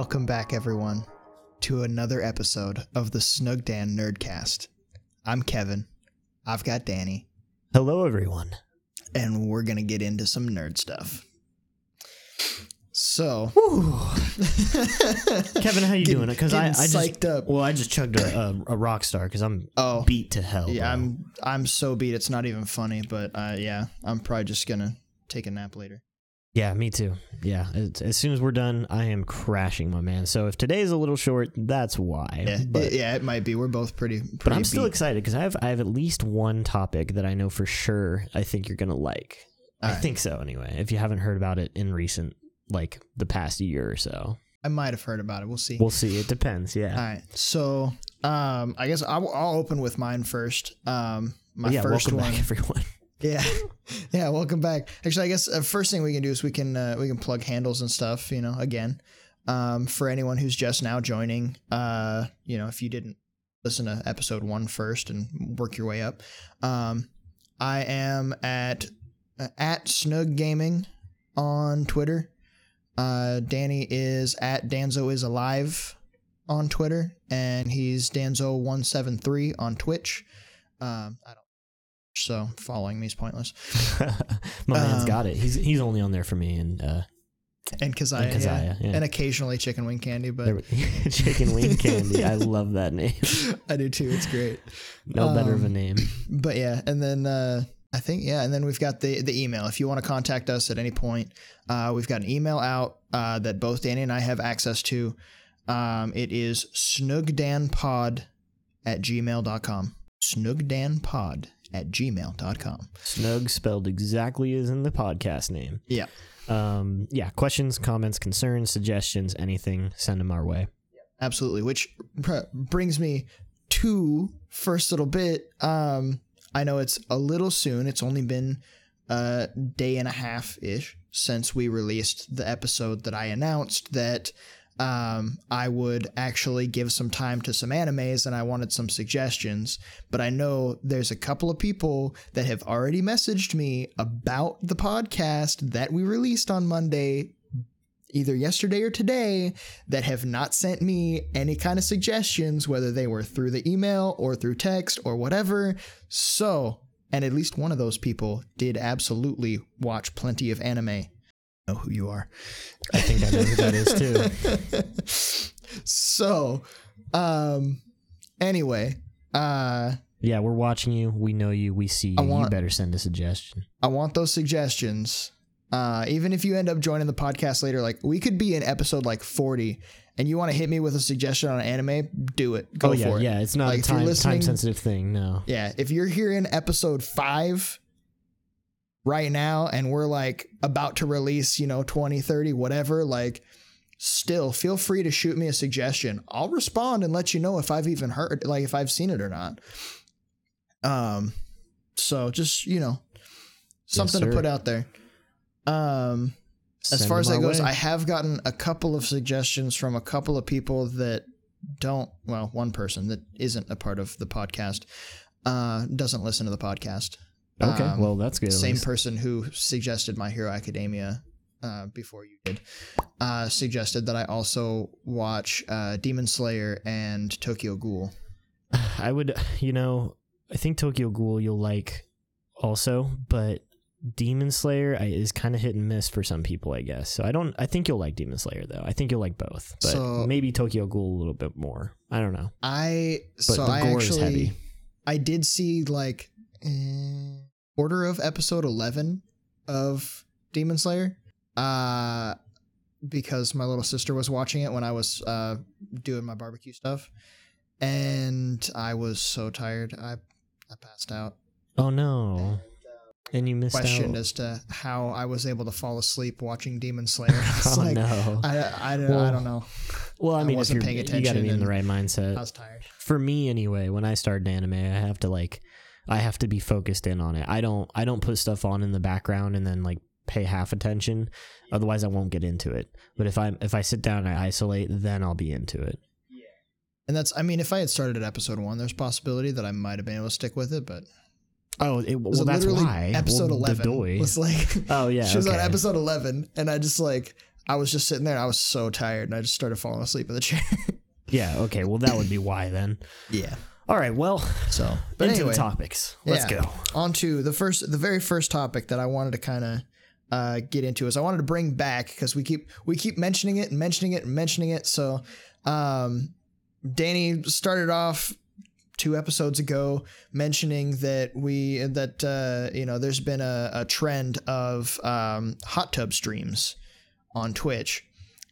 Welcome back, everyone, to another episode of the Snug Dan Nerdcast. I'm Kevin. I've got Danny, Hello, everyone. and we're gonna get into some nerd stuff. So, Kevin, how you doing? Because I, I getting just psyched up. well, I just chugged a, a, a rock star because I'm Oh. beat to hell. yeah, bro. I'm I'm so beat. It's not even funny, but uh, yeah, I'm probably just gonna take a nap later. Yeah, me too. Yeah, it's, as soon as we're done, I am crashing, my man. So if today's a little short, that's why. Yeah, but it, yeah, it might be. We're both pretty. pretty but I'm still beat. excited because I have I have at least one topic that I know for sure I think you're gonna like. I Alright. think so anyway. If you haven't heard about it in recent, like the past year or so, I might have heard about it. We'll see. we'll see. It depends. Yeah. All right. So, um, I guess I'll, I'll open with mine first. Um, my yeah. first one. back, everyone. Yeah, yeah. Welcome back. Actually, I guess uh, first thing we can do is we can uh, we can plug handles and stuff. You know, again, um, for anyone who's just now joining, uh, you know, if you didn't listen to episode one first and work your way up, um, I am at uh, at Snug Gaming on Twitter. Uh, Danny is at Danzo is alive on Twitter, and he's Danzo one seven three on Twitch. Um, I don't. So following me is pointless. my man's got it. He's he's only on there for me and uh, and Kazaya, And yeah. yeah. and occasionally chicken wing candy, but chicken wing candy. I love that name. I do too. It's great. No better of a Um, name. But yeah, and then uh, I think yeah, and then we've got the the email. If you want to contact us at any point, uh, we've got an email out uh, that both Danny and I have access to. Um, it is snugdanpod at gmail.com. Snugdanpod at gmail.com. Snug spelled exactly as in the podcast name. Yeah. Um. Yeah. Questions, comments, concerns, suggestions, anything. Send them our way. Absolutely, which brings me to first little bit. Um, I know it's a little soon. It's only been a day and a half ish since we released the episode that I announced that um, I would actually give some time to some animes and I wanted some suggestions. But I know there's a couple of people that have already messaged me about the podcast that we released on Monday. Either yesterday or today, that have not sent me any kind of suggestions, whether they were through the email or through text or whatever. So, and at least one of those people did absolutely watch plenty of anime. Know who you are. I think I know who that is too. so, um, anyway, uh, Yeah, we're watching you. We know you. We see you. I you better send a suggestion. I want those suggestions. Uh, even if you end up joining the podcast later, like we could be in episode like 40 and you want to hit me with a suggestion on anime, do it. Go oh yeah, for it. yeah. It's not Like, a time time sensitive thing. No. Yeah, if you're here in episode five right now and we're like about to release, you know, 20, 30, whatever, like still feel free to shoot me a suggestion. I'll respond and let you know if I've even heard like if I've seen it or not. Um so just, you know, something to put out there. Um as far as that goes, way. I have gotten a couple of suggestions from a couple of people that don't, well, one person that isn't a part of the podcast, uh, doesn't listen to the podcast. Okay, Um, well that's good. Same person who suggested My Hero Academia uh, before you did, uh, suggested that I also watch uh, Demon Slayer and Tokyo Ghoul. I would, you know, I think Tokyo Ghoul you'll like also, but Demon Slayer I, is kind of hit and miss for some people, I guess. So I don't. I think you'll like Demon Slayer though. I think you'll like both, but So- maybe Tokyo Ghoul a little bit more. I don't know, I but so I actually. I did see like eh, order of episode 11 of Demon Slayer uh because my little sister was watching it when I was uh doing my barbecue stuff and I was so tired I I passed out Oh no, and you missed questioned out. as to how I was able to fall asleep watching Demon Slayer I oh like no. I, I, don't, I don't know well, I I mean, if wasn't paying you got to be in the right mindset. I was tired for me anyway when i start anime i have to like i have to be focused in on it i don't i don't put stuff on in the background and then like pay half attention otherwise i won't get into it but if i if i sit down and i isolate then i'll be into it and that's I mean if I had started at episode 1 there's possibility that I might have been able to stick with it but oh it, was well that's literally why episode well, 11 Dodoy. was like oh yeah she was okay. on episode 11 and i just like I was just sitting there I was so tired and I just started falling asleep in the chair. Yeah. Okay. Well, that would be why then. yeah. All right. Well, So, but into anyway, the topics. Let's yeah. go. on to the first, the very first topic that I wanted to kind of uh, get into is I wanted to bring back because we keep we keep mentioning it and mentioning it and mentioning it. So, um, Danny started off two episodes ago mentioning that we that uh, you know there's been a, a trend of um, hot tub streams on Twitch.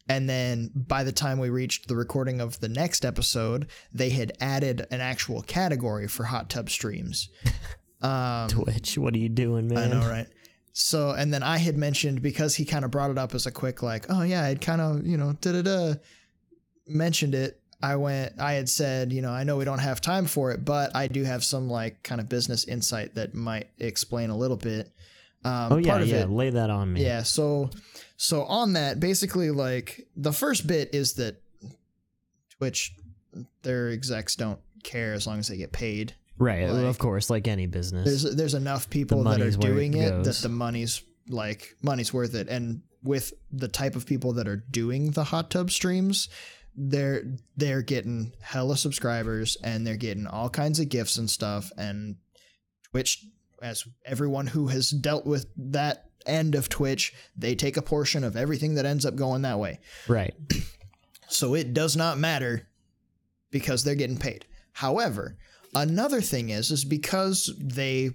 And then by the time we reached the recording of the next episode, they had added an actual category for hot tub streams. Um, Twitch. What are you doing, man? I know, right? So, and then I had mentioned because he kind of brought it up as a quick, like, oh yeah, I'd kind of, you know, da da da, mentioned it. I went, I had said, you know, I know we don't have time for it, but I do have some like kind of business insight that might explain a little bit. Um, Oh yeah, part of yeah. it- Lay that on me. yeah. So, so on that, basically, like the first bit is that Twitch, their execs don't care as long as they get paid. Right. Like- of course, like any business. There's there's enough people that are where it doing it, that the money's like money's worth it. And with the type of people that are doing the hot tub streams, they're they're getting hella subscribers and they're getting all kinds of gifts and stuff. And Twitch, as everyone who has dealt with that end of Twitch, they take a portion of everything that ends up going that way. right. So it does not matter because they're getting paid. However, another thing is is because they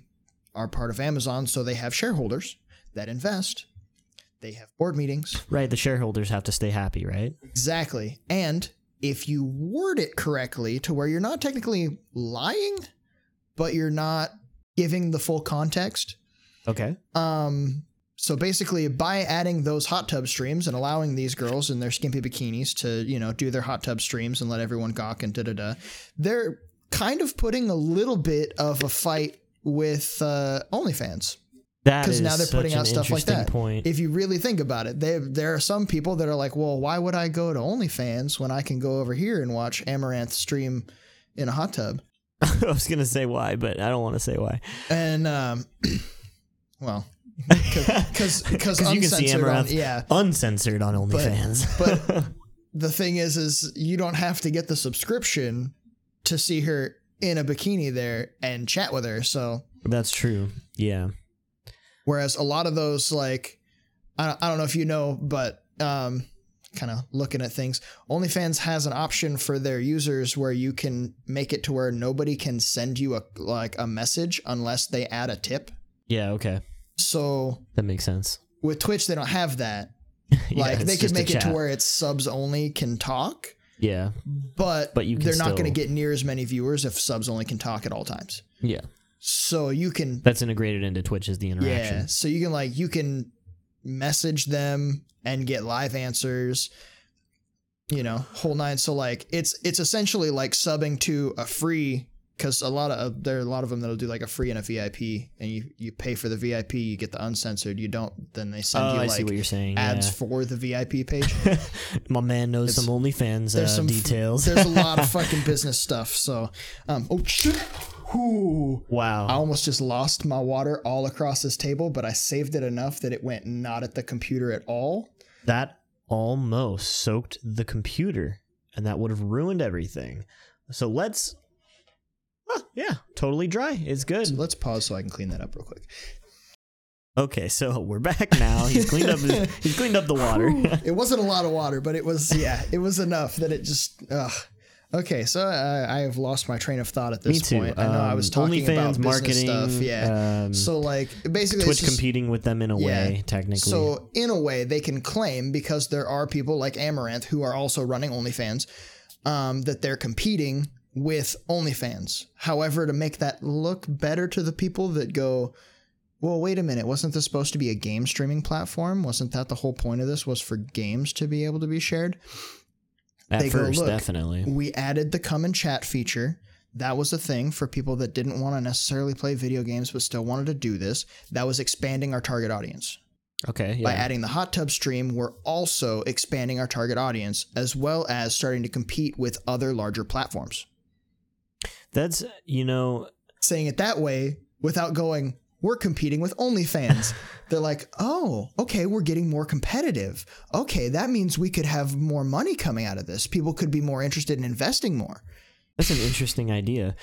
are part of Amazon, so they have shareholders that invest. They have board meetings. Right. The shareholders have to stay happy, right? Exactly. And if you word it correctly to where you're not technically lying, but you're not giving the full context, Okay. um, so basically, by adding those hot tub streams and allowing these girls in their skimpy bikinis to, you know, do their hot tub streams and let everyone gawk and da da da, they're kind of putting a little bit of a fight with uh, OnlyFans That because now they're putting out stuff like that. Point. If you really think about it, they there are some people that are like, well, why would I go to OnlyFans when I can go over here and watch Amouranth stream in a hot tub? I was gonna say why, but I don't want to say why. And um, well, because because you can see Amouranth yeah. uncensored on OnlyFans. but the thing is is you don't have to get the subscription to see her in a bikini there and chat with her so That's true. Yeah. whereas a lot of those like i don't, I don't know if you know but um kind of looking at things onlyfans has an option for their users where you can make it to where nobody can send you a like a message unless they add a tip Yeah. Okay. So That makes sense. with twitch they don't have that like it's they could make it to where it's subs only can talk Yeah. but, But you can they're not going to get near as many viewers if subs only can talk at all times. Yeah. So you can That's integrated into Twitch as the interaction. yeah, so you can like you can message them and get live answers. You know, whole nine. So like it's it's essentially like subbing to a free because a lot of there are a lot of them that'll do like a free and a VIP, and you you pay for the VIP, you get the uncensored. You don't, then they send Oh, you I see what like you're saying. ads yeah. for the VIP page. My man knows It's- some OnlyFans uh, there's some details. There's a lot of fucking business stuff. So, um, oh shit. Ooh. wow. I almost just lost my water all across this table, but I saved it enough that it went not at the computer at all. that almost soaked the computer, and that would have ruined everything. So let's. Ah, yeah, totally dry. It's good. So let's pause so I can clean that up real quick. Okay, so we're back now. He's cleaned up. His, he's cleaned up the water. It wasn't a lot of water, but it was yeah, it was enough that it just. Ugh. Okay, so uh, I have lost my train of thought at this Me too. point. I know I was Um, talking about business marketing. stuff. Yeah. Um, so like basically, Twitch it's just- competing with them in a Yeah. way, technically. So in a way, they can claim because there are people like Amouranth who are also running OnlyFans, um, that they're competing with OnlyFans. However, to make that look better to the people that go, well, wait a minute, wasn't this supposed to be a game streaming platform? Wasn't that the whole point of this? Was for games to be able to be shared? At they go, first, "Look, definitely. We added the come and chat feature. That was a thing for people that didn't want to necessarily play video games but still wanted to do this. That was expanding our target audience Okay, by adding the hot tub stream, we're also expanding our target audience as well as starting to compete with other larger platforms. That's you know, Saying it that way without going, we're competing with OnlyFans. They're like, oh, okay, we're getting more competitive. Okay, that means we could have more money coming out of this. People could be more interested in investing more. That's an interesting idea.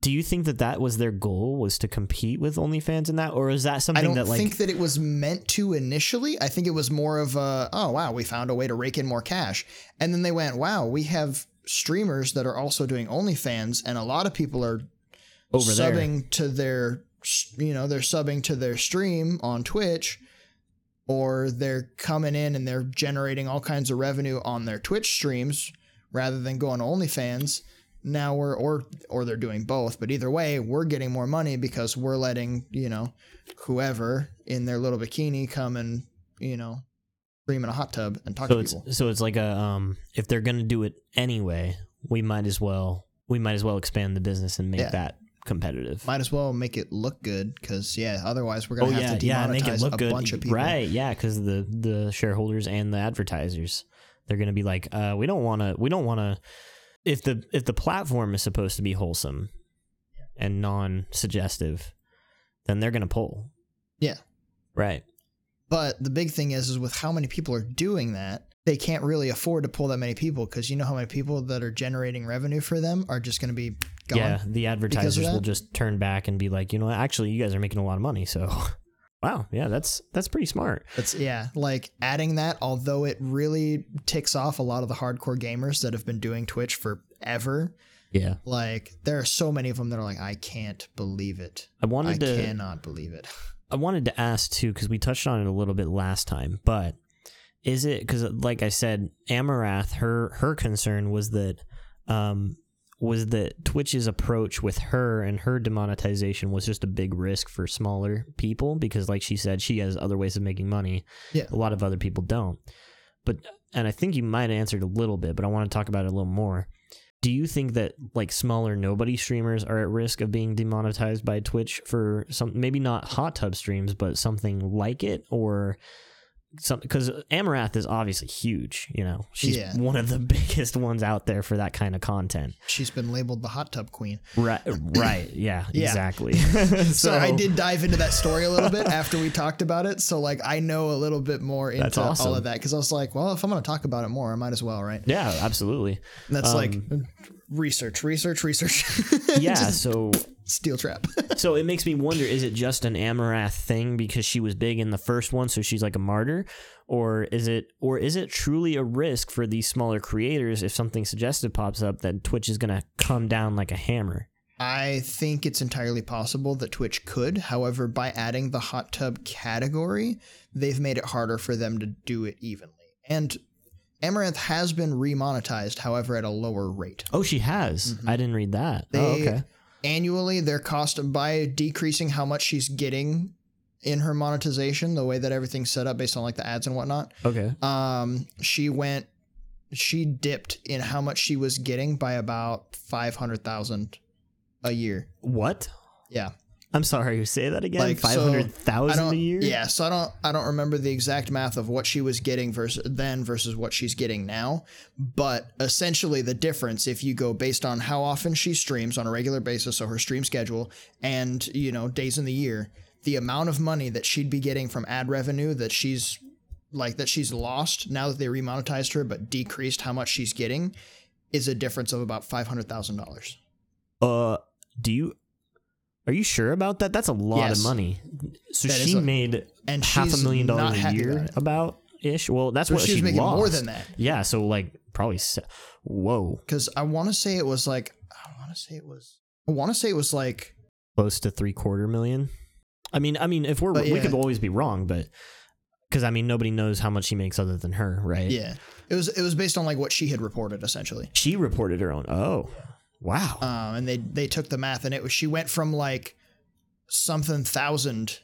Do you think that that was their goal was to compete with OnlyFans in that, or is that I something don't that like think that it was meant to initially. I think it was more of a, oh, wow, we found a way to rake in more cash. And then they went, wow, we have streamers that are also doing OnlyFans, and a lot of people are over there? subbing to their you know they're subbing to their stream on twitch or they're coming in and they're generating all kinds of revenue on their twitch streams rather than going to onlyfans now we're or or they're doing both but either way we're getting more money because we're letting you know whoever in their little bikini come and you know stream in a hot tub and talk So to it's people so it's like a um if they're gonna do it anyway, we might as well we might as well expand the business and make Yeah. that competitive. might as well make it look good because yeah otherwise we're gonna oh have yeah, to demonetize yeah, make it look a good. bunch of people Right, yeah, because the the shareholders and the advertisers, they're gonna be like, uh, we don't want to, we don't want to. If the if the platform is supposed to be wholesome and non-suggestive, then they're gonna pull. Yeah. Right. But the big thing is, is with how many people are doing that, they can't really afford to pull that many people because you know how many people that are generating revenue for them are just going to be gone. Yeah, the advertisers will just turn back and be like, you know, what, actually, you guys are making a lot of money. So, wow, yeah, that's that's pretty smart. It's yeah, like adding that, although it really ticks off a lot of the hardcore gamers that have been doing Twitch forever. Yeah, Like there are so many of them that are like, I can't believe it. I I wanted to. cannot believe it. I wanted to ask too because we touched on it a little bit last time, but is it because like I said, Amouranth, her her concern was that um was that Twitch's approach with her and her demonetization was just a big risk for smaller people because like she said, she has other ways of making money. Yeah. A lot of other people don't. But and I think you might have answered a little bit, but I want to talk about it a little more. Do you think that like smaller nobody streamers are at risk of being demonetized by Twitch for some maybe not hot tub streams, but something like it? Or some because Amouranth is obviously huge, you know. She's Yeah. one of the biggest ones out there for that kind of content. She's been labeled the hot tub queen. Right right, yeah, Yeah. exactly. So, I did dive into that story a little bit after we talked about it. So like I know a little bit more into awesome. all of that because I was like, well, if I'm going to talk about it more, I might as well, right? Yeah, absolutely. And that's like Um, research, research, research. Yeah, so steel trap. so it makes me wonder is it just an Amouranth thing because she was big in the first one so she's like a martyr or is it or is it truly a risk for these smaller creators if something suggestive pops up that Twitch is going to come down like a hammer? I think it's entirely possible that Twitch could. However, by adding the hot tub category, they've made it harder for them to do it evenly. And Amouranth has been remonetized, however, at a lower rate. Oh, she has. I didn't read that. oh, Mm-hmm. Okay. Annually, their cost by decreasing how much she's getting in her monetization, the way that everything's set up based on like the ads and whatnot, Okay. um, she went, she dipped in how much she was getting by about 500,000 a year. What? Yeah. I'm sorry, you say that again. Like, so, Five hundred thousand don't. a year. Yeah, so I don't. I don't remember the exact math of what she was getting versus then versus what she's getting now. But essentially, the difference, if you go based on how often she streams on a regular basis, so her stream schedule and you know days in the year, the amount of money that she'd be getting from ad revenue that she's like that she's lost now that they remonetized her, but decreased how much she's getting, is a difference of about five hundred thousand dollars. Uh, do you? Are you sure about that? That's a lot Yes. of money. So That she a- made And half a million dollars a year about ish. Well, that's So what she was she making lost. more than that. Yeah, so like probably. Se- Whoa, because I want to say it was like I want to say it was I want to say it was like close to three quarter million. I mean, I mean, if we're we yeah. could always be wrong, but because I mean, nobody knows how much she makes other than her, right? yeah it was it was based on like what she had reported essentially She reported her own. Oh, wow. um and they they took the math and it was she went from like something thousand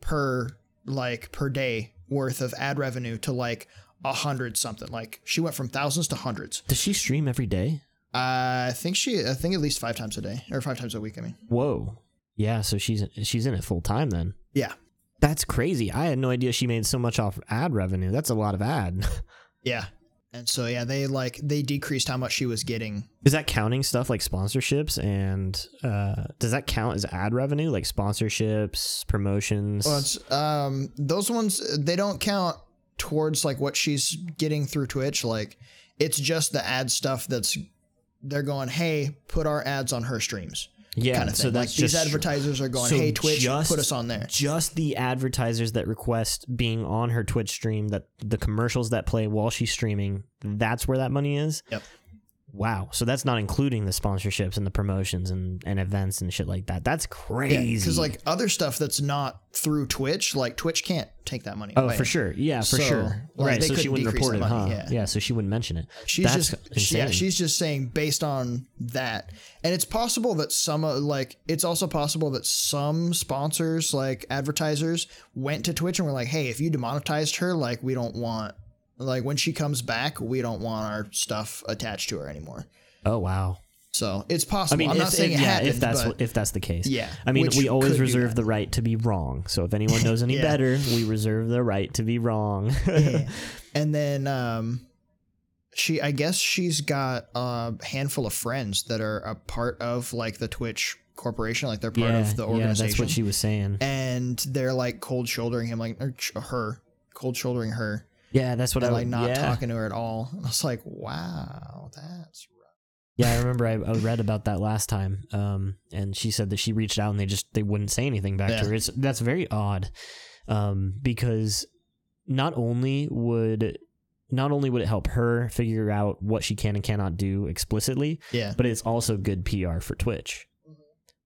per like per day worth of ad revenue to like a hundred something like she went from thousands to hundreds Does she stream every day? I think she I think at least five times a day or five times a week I mean Whoa. Yeah, so she's she's in it full time then. yeah That's crazy. I had no idea she made so much off ad revenue. That's a lot of ad. yeah And so yeah, they like they decreased how much she was getting. Is that counting stuff like sponsorships and uh, does that count as ad revenue like sponsorships, promotions? Well, it's um those ones they don't count towards like what she's getting through Twitch. Like it's just the ad stuff that's they're going, hey, put our ads on her streams. Yeah, Kind of thing. so like that's these advertisers are going, so hey, Twitch, just- put us on there. just the advertisers that request being on her Twitch stream, that the commercials that play while she's streaming, that's where that money is. Yep. Wow. So that's not including the sponsorships and the promotions and, and events and shit like that. That's crazy. because like other stuff that's not through Twitch, like Twitch can't take that money. Oh, away. for sure. Yeah, for So, sure. like, right. So she wouldn't report it, that huh? Yeah. yeah. So she wouldn't mention it. She's That's just insane. yeah, she's just saying based on that, and it's possible that some uh, like it's also possible that some sponsors like advertisers went to Twitch and were like, hey, if you demonetized her, like we don't want like when she comes back, we don't want our stuff attached to her anymore. oh wow. So it's possible. I mean, I'm if, not saying if, yeah, happened, if that's but if that's the case. yeah, I mean, we always reserve the right to be wrong. So if anyone knows any Yeah. better, we reserve the right to be wrong. Yeah. and then um she i guess she's got a handful of friends that are a part of like the twitch corporation like they're part yeah, of the organization. yeah, that's what she was saying. and they're like cold shouldering him like her cold shouldering her Yeah, that's what and I like not yeah. talking to her at all i was like wow that's rough. Yeah, I remember I, I read about that last time. Um, and she said that she reached out and they just they wouldn't say anything back Yeah. to her. It's that's very odd, um, because not only would not only would it help her figure out what she can and cannot do explicitly, yeah but it's also good PR for Twitch.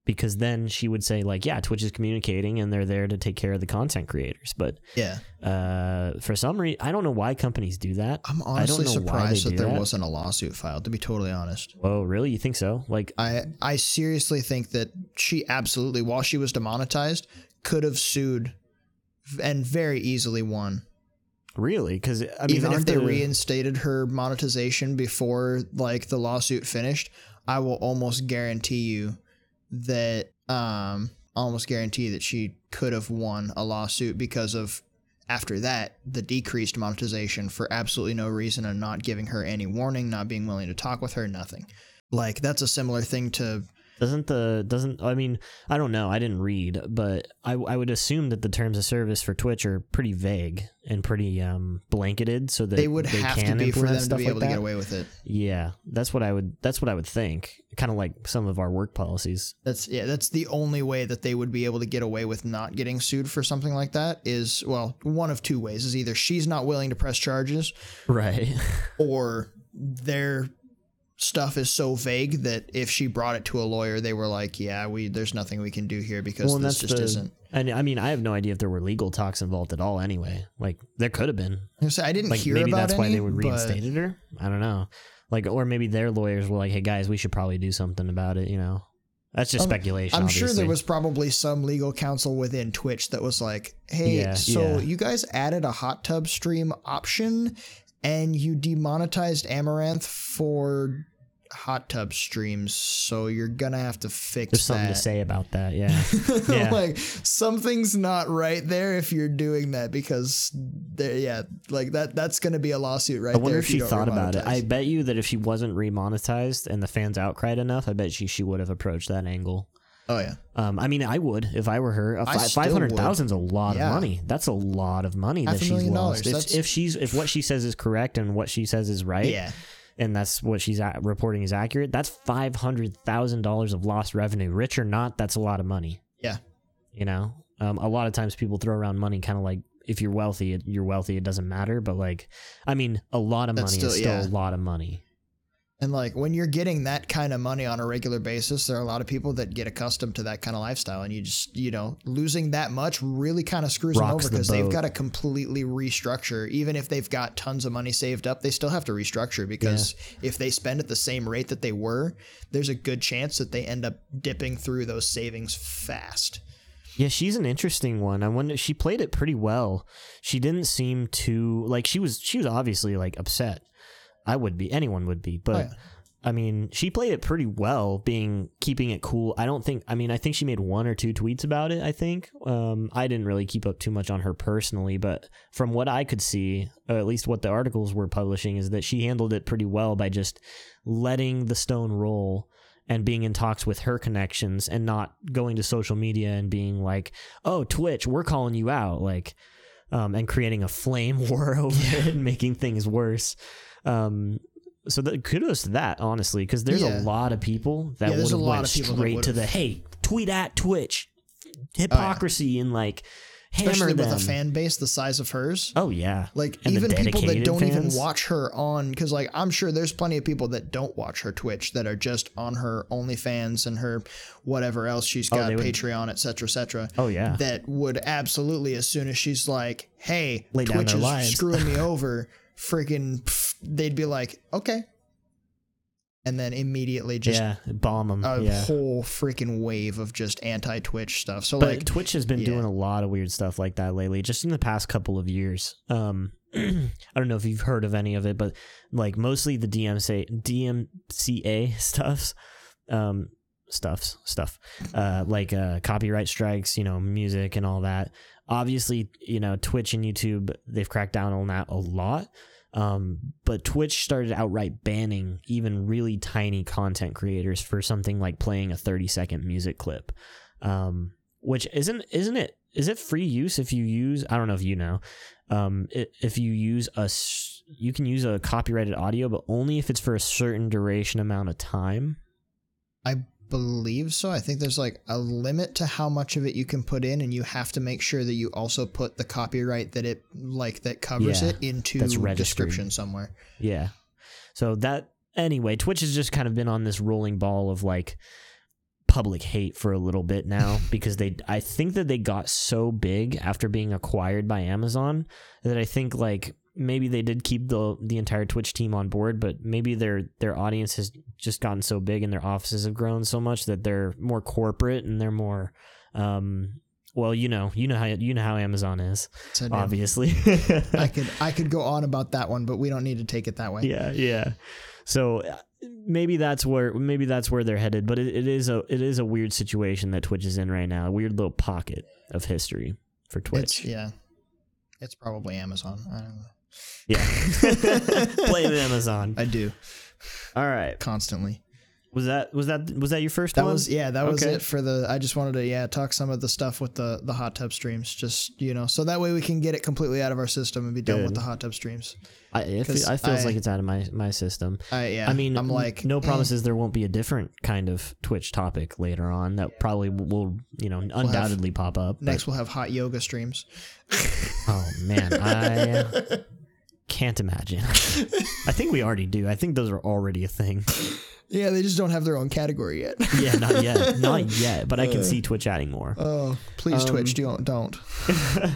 Because then she would say like, yeah, Twitch is communicating and they're there to take care of the content creators. But yeah uh, for some reason, I don't know why companies do that. i'm honestly surprised that there that. wasn't a lawsuit filed to be totally honest Oh, really? You think so? Like, I I seriously think that she absolutely, while she was demonetized, could have sued and very easily won. really? Because I mean, Even if they the- reinstated her monetization before like the lawsuit finished, I will almost guarantee you that um almost guarantee that she could have won a lawsuit because of after that the decreased monetization for absolutely no reason and not giving her any warning, not being willing to talk with her, nothing. Like that's a similar thing to Doesn't the doesn't I mean I don't know I didn't read but I I would assume that the terms of service for Twitch are pretty vague and pretty um blanketed so that they would have to can be for them to be like able to get away with it. Yeah, that's what I would that's what I would think. Kind of like some of our work policies. That's yeah, that's the only way that they would be able to get away with not getting sued for something like that is well, one of two ways is either she's not willing to press charges Right. or their stuff is so vague that if she brought it to a lawyer, they were like, "Yeah, we there's nothing we can do here because well, this just the isn't." and I mean I have no idea if there were legal talks involved at all. Anyway, like there could have been. I I didn't Like hear maybe about that's why they would but- her. I don't know. Like or maybe their lawyers were like, "Hey guys, we should probably do something about it." You know, that's just speculation. I'm sure there was probably some legal counsel within Twitch that was like, "Hey, Yeah, so yeah. you guys added a hot tub stream option, and you demonetized Amouranth for hot tub streams, so you're gonna have to fix There's something that." to say about that. Yeah. Yeah. like something's not right there if you're doing that because there, yeah, like that that's gonna be a lawsuit right there. I wonder if she thought about it. I bet you that if she wasn't remonetized and the fans outcried enough, I bet she she would have approached that angle. Oh yeah, Um, I mean, I would if I were her. A I fi- Five hundred thousand is a lot Yeah. of money. That's a lot of money Half that she's lost. If, if she's if what she says is correct and what she says is right, yeah. and that's what she's reporting is accurate, that's five hundred thousand dollars of lost revenue. Rich or not, that's a lot of money. Yeah. You know, um, a lot of times people throw around money, kind of like if you're wealthy, you're wealthy. It doesn't matter. But like, I mean, a lot of That's money still- is still yeah. a lot of money. And like when you're getting that kind of money on a regular basis, there are a lot of people that get accustomed to that kind of lifestyle, and you just you know losing that much really kind of screws them Rocks over the because they've got to completely restructure. Even if they've got tons of money saved up, they still have to restructure because if they spend at the same rate that they were, there's a good chance that they end up dipping through those savings fast. Yeah, she's an interesting one. I wonder she played it pretty well. She didn't seem too like she was she was obviously like upset. I would be, anyone would be, but Oh, yeah. I mean, she played it pretty well, being keeping it cool. I don't think. I mean, I think she made one or two tweets about it. I think. Um, I didn't really keep up too much on her personally, but from what I could see, or at least what the articles were publishing, is that she handled it pretty well by just letting the stone roll and being in talks with her connections and not going to social media and being like, "Oh, Twitch, we're calling you out," like, um, and creating a flame war over it and making things worse. Um, so the, kudos to that, honestly, because there's Yeah. a lot of people that Yeah, would have went of people that straight to the hey, tweet at Twitch, hypocrisy and like hammer Especially them. with a fan base the size of hers. oh yeah, Like And even people that don't even watch her on because like I'm sure there's plenty of people that don't watch her Twitch that are just on her OnlyFans and her whatever else she's got Oh, they would- Patreon etc etc. Oh, yeah. that would absolutely as soon as she's like, hey, Lay Twitch is lives. screwing me over, freaking, pff, they'd be like, okay, and then immediately just yeah, bomb them. a yeah. whole freaking wave of just anti Twitch stuff. So But like, Twitch has been yeah. doing a lot of weird stuff like that lately, just in the past couple of years. Um, I don't know if you've heard of any of it, but like mostly the DMCA DMCA stuffs, um, stuffs stuff, uh, like uh, copyright strikes, you know, music and all that. Obviously, you know, Twitch and YouTube they've cracked down on that a lot. Um, but Twitch started outright banning even really tiny content creators for something like playing a 30 second music clip. Um, which isn't isn't it is it free use if you use I don't know if you know um if you use a you can use a copyrighted audio but only if it's for a certain duration amount of time I believe so. I think there's like a limit to how much of it you can put in, and you have to make sure that you also put the copyright that it like that covers Yeah, it into that's description somewhere. Yeah. So that anyway, Twitch has just kind of been on this rolling ball of like public hate for a little bit now because they I think that they got so big after being acquired by Amazon that I think like maybe they did keep the the entire Twitch team on board, but maybe their their audience has just gotten so big and their offices have grown so much that they're more corporate and they're more um well, you know, you know how you know how Amazon is, So, obviously. I could I could go on about that one, but we don't need to take it that way. yeah yeah so uh, maybe that's where maybe that's where they're headed but it, it is a it is a weird situation that twitch is in right now a weird little pocket of history for It's twitch yeah. It's probably Amazon. I don't know. Yeah blame amazon I do all right constantly. was that was that was that your first That one was yeah, that was Okay. it for the I just wanted to yeah, talk some of the stuff with the the hot tub streams just, you know, so that way we can get it completely out of our system and be done with Good. the hot tub streams. I, it, fe- 'cause I feels I- like it's out of my my system I yeah. I mean, I'm like no eh. promises there won't be a different kind of Twitch topic later on that probably will, you know, undoubtedly pop up. but- Next we'll have hot yoga streams. oh man, I can't imagine. I think we already do. I think those are already a thing. Yeah, they just don't have their own category yet. Yeah, not yet, not yet. But I can see Twitch adding more. Oh, please Um, Twitch, don't don't.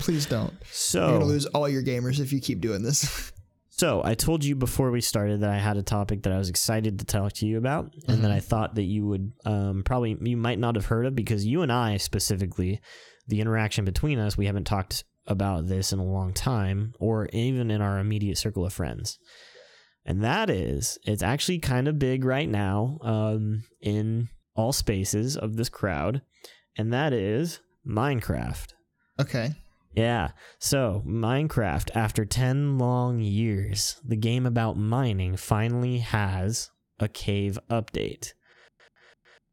please don't. So You're gonna lose all your gamers if you keep doing this. so I told you before we started that I had a topic that I was excited to talk to you about, and that I thought that you would um, probably you might not have heard of because you and I specifically, the interaction between us, we haven't talked about this in a long time, or even in our immediate circle of friends. And that is, it's actually kind of big right now um, in all spaces of this crowd, and that is Minecraft. okay. Yeah. So, Minecraft, after 10 long years, the game about mining finally has a cave update.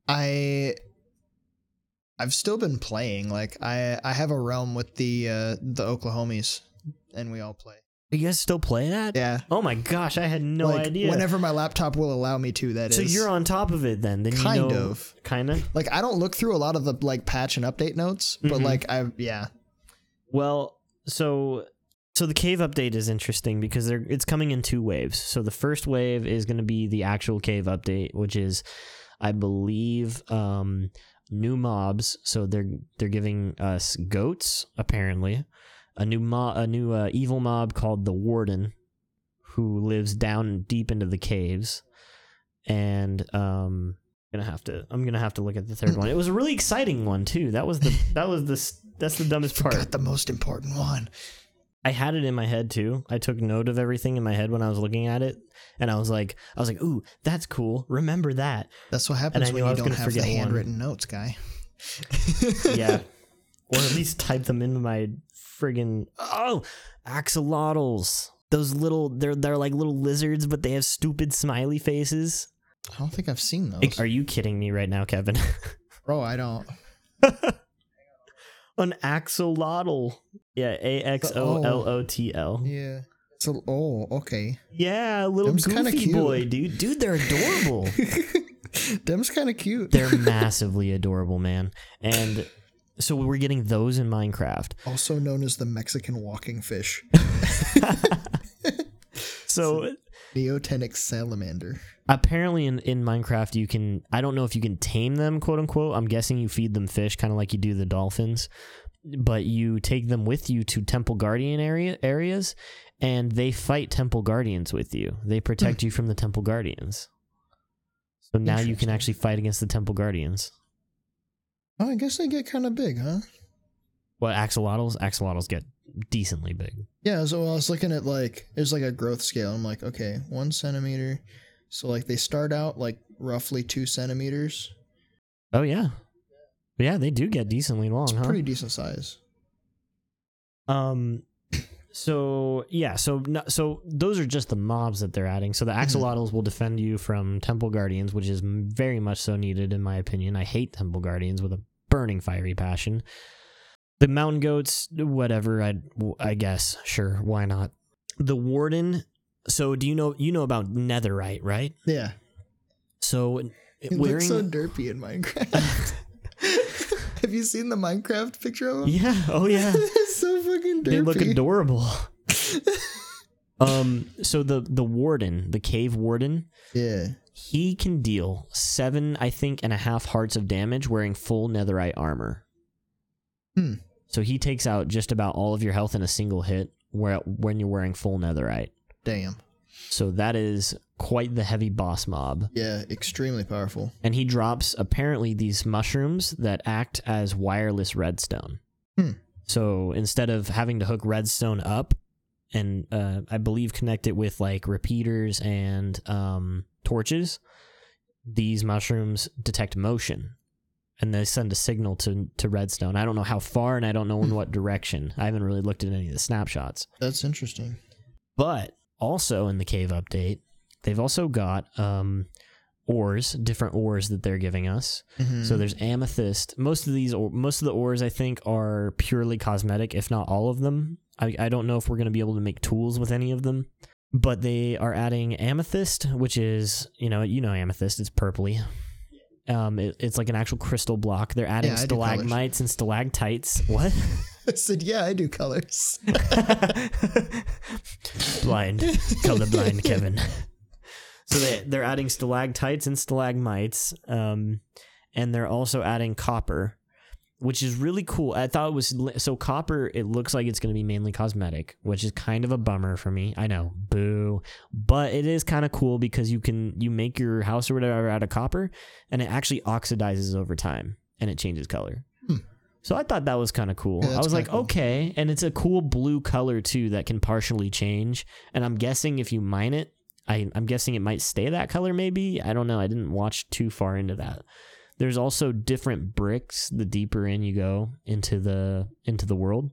I I've still been playing. Like I I have a realm with the uh the Oklahomies and we all play. You guys still play that? Yeah. Oh my gosh, I had no like idea. whenever my laptop will allow me to that is. so you're on top of it then? Then you kind know, of. kind of. Like I don't look through a lot of the like patch and update notes, but Mhm. like I yeah. Well, so so the cave update is interesting because they're it's coming in two waves. So the first wave is going to be the actual cave update, which is I believe um new mobs. So they're they're giving us goats apparently. A new mo- a new uh, evil mob called the Warden who lives down deep into the caves. And um gonna have to I'm gonna have to look at the third one. It was a really exciting one too. That was the that was the that's the dumbest part. Got the most important one. I had it in my head too. I took note of everything in my head when I was looking at it, and I was like, I was like, "Ooh, that's cool. Remember that." That's what happens knew when you don't have the forget one. handwritten notes, guy. Yeah, or at least type them into my friggin' oh axolotls. Those little they're they're like little lizards, but they have stupid smiley faces. I don't think I've seen those. Are you kidding me right now, Kevin? Bro, I don't. An axolotl. Yeah, A X O L O T L. Oh. Yeah. So, oh, okay. Yeah, little Them's goofy cute. boy, dude. Dude, they're adorable. Them's kind of cute. they're massively adorable, man. And so we're getting those in Minecraft. also known as the Mexican walking fish, So Neotenic salamander. apparently in, in Minecraft you can I don't know if you can tame them, quote unquote. I'm guessing you feed them fish, kind of like you do the dolphins. But you take them with you to temple guardian area areas and they fight temple guardians with you. They protect you from the temple guardians. So now you can actually fight against the temple guardians. Oh, I guess they get kind of big, huh? What axolotls? Axolotls get decently big. Yeah, so I was looking at like there's like a growth scale. I'm like, okay, one centimeter. So like they start out like roughly two centimeters. Oh yeah, yeah, they do get decently long, It's huh? pretty decent size. Um, so yeah, so so those are just the mobs that they're adding. So the Mm-hmm. axolotls will defend you from temple guardians, which is very much so needed in my opinion. I hate temple guardians with a burning fiery passion. The mountain goats, whatever. I I guess sure, why not? The warden. So do you know you know about netherite, right? Yeah, So it wearing looks so derpy in Minecraft. Have you seen the Minecraft picture of him? yeah, oh yeah. it's so fucking derpy. they look adorable. um, so the the warden, the cave warden, Yeah. he can deal seven, I think, and a half hearts of damage wearing full netherite armor. Hmm. So he takes out just about all of your health in a single hit where when you're wearing full netherite. Damn. So that is quite the heavy boss mob. Yeah, extremely powerful. And he drops apparently these mushrooms that act as wireless redstone. Hmm. So instead of having to hook redstone up and uh, I believe connect it with like repeaters and um, torches, these mushrooms detect motion and they send a signal to, to redstone. I don't know how far and I don't know in what direction. I haven't really looked at any of the snapshots. That's interesting. But also in the cave update, they've also got um, ores, different ores that they're giving us. Mhm. So there's amethyst. Most of these, or most of the ores, I think, are purely cosmetic, if not all of them. I, I don't know if we're going to be able to make tools with any of them, but they are adding amethyst, which is you know you know amethyst. It's purpley. Um, it, it's like an actual crystal block. They're adding Yeah, I do colors. stalagmites and stalactites. What? I said, yeah, I do colors. blind, colorblind, Kevin. So they they're adding stalactites and stalagmites, um, and they're also adding copper, which is really cool. I thought it was so copper. It looks like it's going to be mainly cosmetic, which is kind of a bummer for me. I know, boo, but it is kind of cool because you can you make your house or whatever out of copper, and it actually oxidizes over time and it changes color. Hmm. So I thought that was kind of cool. Yeah, I was like, cool. okay, and it's a cool blue color too that can partially change. And I'm guessing if you mine it, I, I'm guessing it might stay that color. Maybe I don't know. I didn't watch too far into that. There's also different bricks the deeper in you go into the into the world,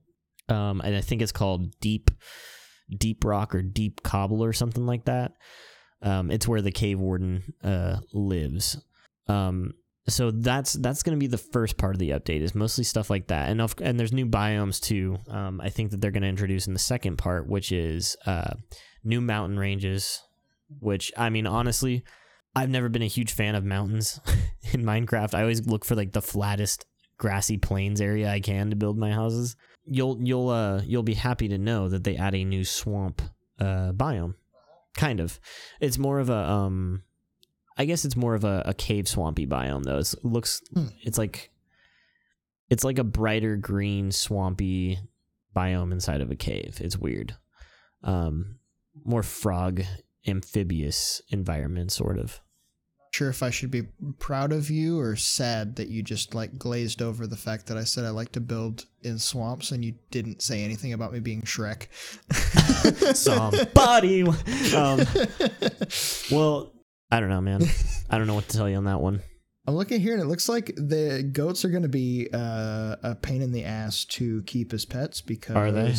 um, and I think it's called deep deep rock or deep cobble or something like that. Um, it's where the cave warden uh, lives. Um, so that's that's going to be the first part of the update is mostly stuff like that and of, and there's new biomes too um, i think that they're going to introduce in the second part which is uh, new mountain ranges which i mean honestly i've never been a huge fan of mountains in minecraft i always look for like the flattest grassy plains area i can to build my houses you'll you'll uh you'll be happy to know that they add a new swamp uh biome kind of it's more of a um I guess it's more of a, a cave swampy biome though. It's, it looks Hmm. it's like it's like a brighter green swampy biome inside of a cave. It's weird. Um more frog amphibious environment sort of. Sure if I should be proud of you or sad that you just like glazed over the fact that I said I like to build in swamps and you didn't say anything about me being Shrek. Somebody. Um, well, I don't know, man. I don't know what to tell you on that one. I'm looking here and it looks like the goats are going to be uh, a pain in the ass to keep as pets because Are they?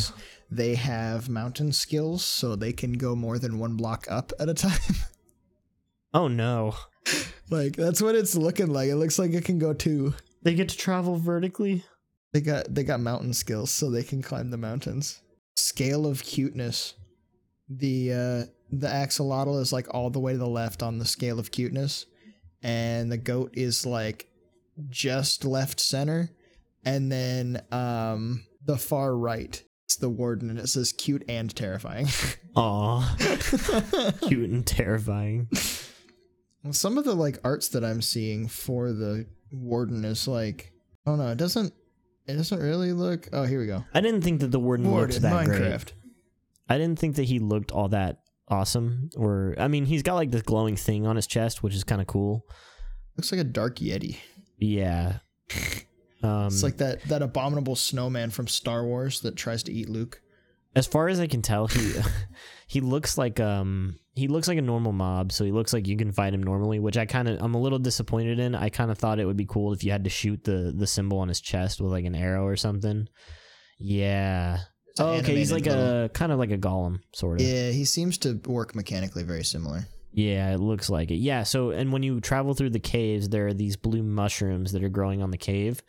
they have mountain skills so they can go more than one block up at a time. Oh no. Like that's what it's looking like. It looks like it can go two. They get to travel vertically. They got they got mountain skills so they can climb the mountains. Scale of cuteness. The uh the axolotl is like all the way to the left on the scale of cuteness and the goat is like just left center and then um the far right it's the warden and it says cute and terrifying. Aw. Cute and terrifying. Some of the like arts that I'm seeing for the warden is like oh no, it doesn't it doesn't really look oh here we go. I didn't think that the warden, Warden looked that great. I didn't think that he looked all that awesome. Or I mean, he's got like this glowing thing on his chest, which is kind of cool. Looks like a dark yeti. Yeah. Um, It's like that that abominable snowman from Star Wars that tries to eat Luke. as far as I can tell, he he looks like um he looks like a normal mob, so he looks like you can fight him normally, which I kind of I'm a little disappointed in. I kind of thought it would be cool if you had to shoot the the symbol on his chest with like an arrow or something. Yeah. Oh, okay. He's like animated a kind of like a golem, sort of. Yeah, he seems to work mechanically very similar. Yeah, it looks like it. Yeah, so and when you travel through the caves, there are these blue mushrooms that are growing on the cave,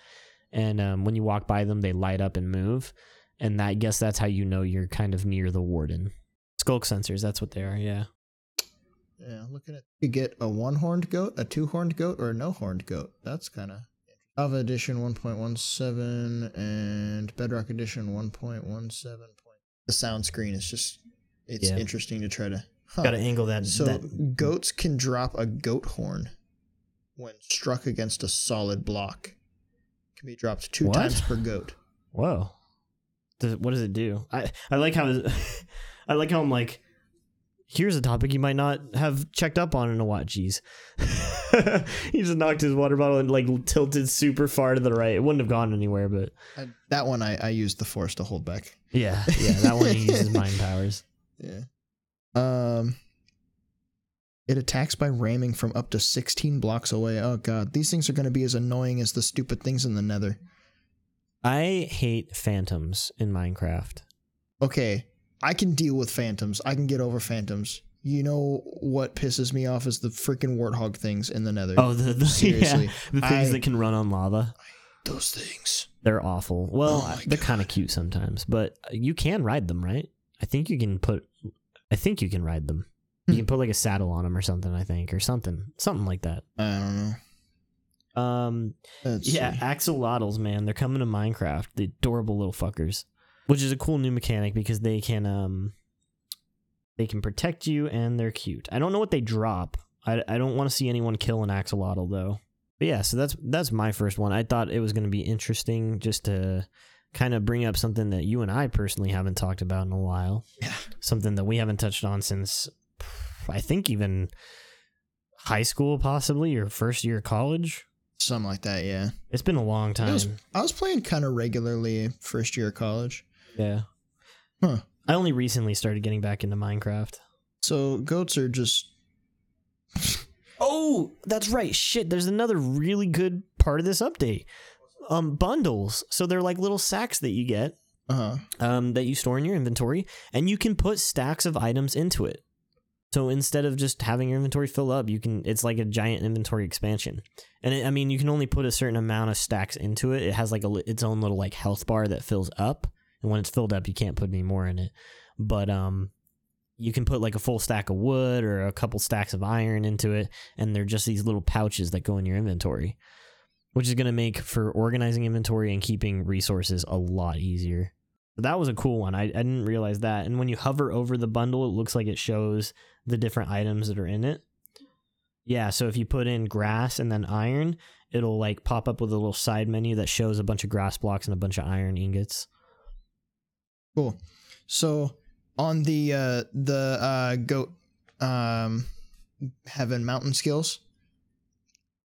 and um, when you walk by them, they light up and move, and that, I guess that's how you know you're kind of near the warden. Sculk sensors, that's what they are. Yeah. Yeah, looking at you get a one horned goat, a two horned goat, or a no horned goat. That's kind of Java Edition 1.17 and Bedrock Edition 1.17. The sound screen is just it's Yeah. interesting to try to. huh. Got to angle that. So that goats can drop a goat horn when struck against a solid block. Can be dropped two What? times per goat. whoa. Does, what does it do? I I like how I like how I'm like. Here's a topic you might not have checked up on in a while. Jeez. he just knocked his water bottle and like tilted super far to the right. It wouldn't have gone anywhere, but I, that one I, I used the force to hold back. Yeah, yeah, that one he uses mind powers. Yeah. Um. It attacks by ramming from up to 16 blocks away. Oh god, these things are going to be as annoying as the stupid things in the Nether. I hate phantoms in Minecraft. Okay, I can deal with phantoms. I can get over phantoms. You know what pisses me off is the freaking warthog things in the Nether. Oh, the, the Seriously, yeah, the things I- that can run on lava. those things. They're awful. Well, Oh they're kind of cute sometimes, but you can ride them, right? I think you can put. I think you can ride them. You Hmm. can put like a saddle on them or something. I think or something, something like that. I don't know. Um, Let's yeah, see. axolotls, man, they're coming to Minecraft. The adorable little fuckers, which is a cool new mechanic because they can um, they can protect you and they're cute. I don't know what they drop. I, I don't want to see anyone kill an axolotl though. But yeah, so that's that's my first one. I thought it was going to be interesting just to kind of bring up something that you and I personally haven't talked about in a while. Yeah. Something that we haven't touched on since I think even high school possibly or first year of college. Something like that, yeah. It's been a long time. was, I was playing kind of regularly first year of college. Yeah. Huh. I only recently started getting back into Minecraft. So goats are just Oh, that's right. Shit, there's another really good part of this update. Um bundles. So they're like little sacks that you get uh um that you store in your inventory and you can put stacks of items into it. So instead of just having your inventory fill up, you can it's like a giant inventory expansion. And it, I mean, you can only put a certain amount of stacks into it. It has like a its own little like health bar that fills up, and when it's filled up, you can't put any more in it. But um you can put like a full stack of wood or a couple stacks of iron into it, and they're just these little pouches that go in your inventory, which is going to make for organizing inventory and keeping resources a lot easier. That was a cool one. I, I didn't realize that. And when you hover over the bundle, it looks like it shows the different items that are in it. Yeah, so if you put in grass and then iron, it'll like pop up with a little side menu that shows a bunch of grass blocks and a bunch of iron ingots. Cool. So on the uh the uh goat um having mountain skills,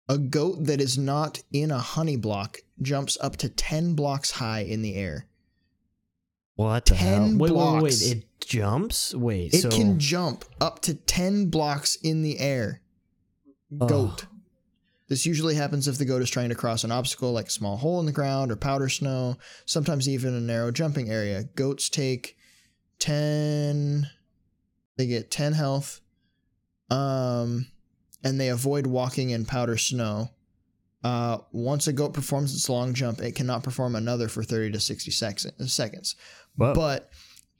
A goat that is not in a honey block jumps up to 10 blocks high in the air. What the hell? 10 Wait, wait, blocks. wait, It jumps? Wait, It so can jump up to 10 blocks in the air. Goat. This usually happens if the goat is trying to cross an obstacle like a small hole in the ground or powder snow, sometimes even a narrow jumping area. Goats take 10 they get 10 health um and they avoid walking in powder snow. Uh, once a goat performs its long jump, it cannot perform another for 30 to 60 sex- seconds. Whoa. But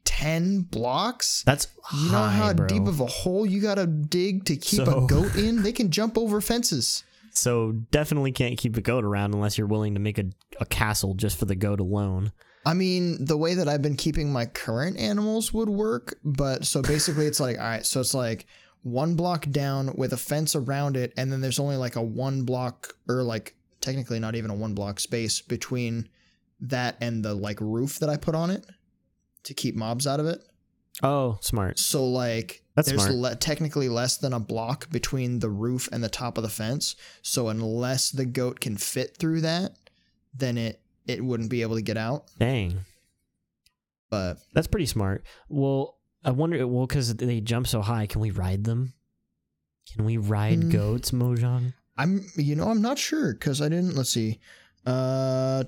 10 blocks? that's You know high, how bro. deep of a hole you gotta dig to keep So- a goat in? They can jump over fences. So definitely can't keep a goat around unless you're willing to make a, a castle just for the goat alone. I mean, the way that I've been keeping my current animals would work, but so basically it's like, all right, so it's like one block down with a fence around it, and then there's only like a one block, or like technically not even a one block space between that and the like roof that I put on it to keep mobs out of it. Oh, smart. So like That's there's smart. le- technically less than a block between the roof and the top of the fence. So unless the goat can fit through that, then it it wouldn't be able to get out. Dang. But That's pretty smart. Well, I wonder, well, because they jump so high, can we ride them? Can we ride Mm. goats, Mojang? I'm you know I'm not sure because I didn't. Let's see. Uh,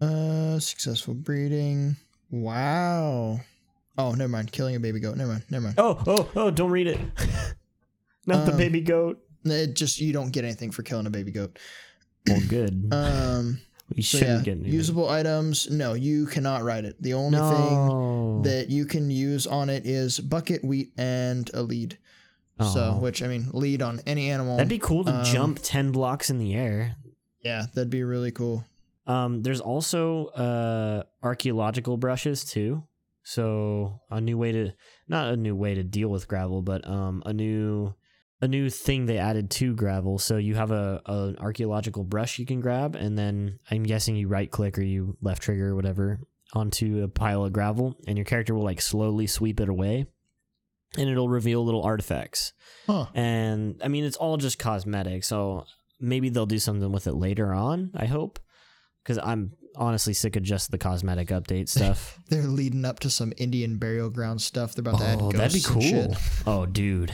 uh, successful breeding. Wow. Oh, never mind. Killing a baby goat. Never mind. Never mind. Oh, oh, oh, don't read it. Not the Um, baby goat. It just you don't get anything for killing a baby goat. Well, good. Um. we So shouldn't yeah, get anything. usable items. No, you cannot ride it. The only thing that you can use on it is bucket, wheat, and a lead. So, Oh. which I mean, lead on any animal. That'd be cool to um, jump 10 blocks in the air. yeah, that'd be really cool. Um, there's also uh, archaeological brushes too. So a new way to not a new way to deal with gravel, but um, a new a new thing they added to gravel. So you have a, a an archaeological brush you can grab, and then I'm guessing you right click or you left trigger or whatever onto a pile of gravel, and your character will like slowly sweep it away, and it'll reveal little artifacts. Huh. And I mean, it's all just cosmetic. So maybe they'll do something with it later on. I hope, because I'm honestly sick of just the cosmetic update stuff. They're leading up to some Indian burial ground stuff. They're about to add oh, ghosts that'd be and shit. cool. Oh, dude,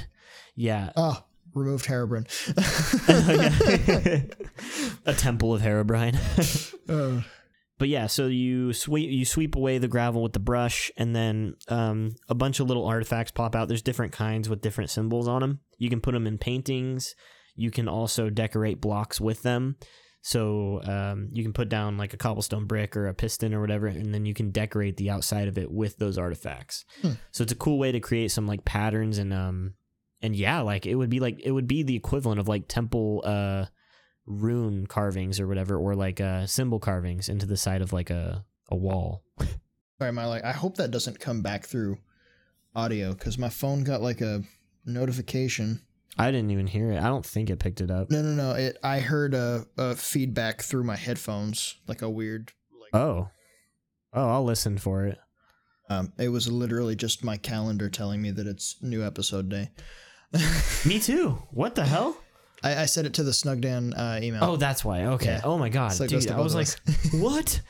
yeah. Oh, removed Herobrine. a temple of Herobrine. Uh, but yeah, so you sweep you sweep away the gravel with the brush, and then um, a bunch of little artifacts pop out. There's different kinds with different symbols on them. You can put them in paintings. You can also decorate blocks with them. So um, you can put down like a cobblestone brick or a piston or whatever, and then you can decorate the outside of it with those artifacts. Hmm. So it's a cool way to create some like patterns and um and yeah, like it would be like it would be the equivalent of like temple uh rune carvings or whatever, or like uh symbol carvings into the side of like a a wall. sorry, my like. I hope that doesn't come back through audio because my phone got like a notification. I didn't even hear it. I don't think it picked it up. No, no, no. It. I heard a, a feedback through my headphones, like a weird. Like, Oh. Oh, I'll listen for it. um, it was literally just my calendar telling me that it's new episode day. Me too. What the hell? I, I sent it to the Snugdan uh, email. Oh, that's why. Okay. Yeah. Oh my god, So dude. I was like, what?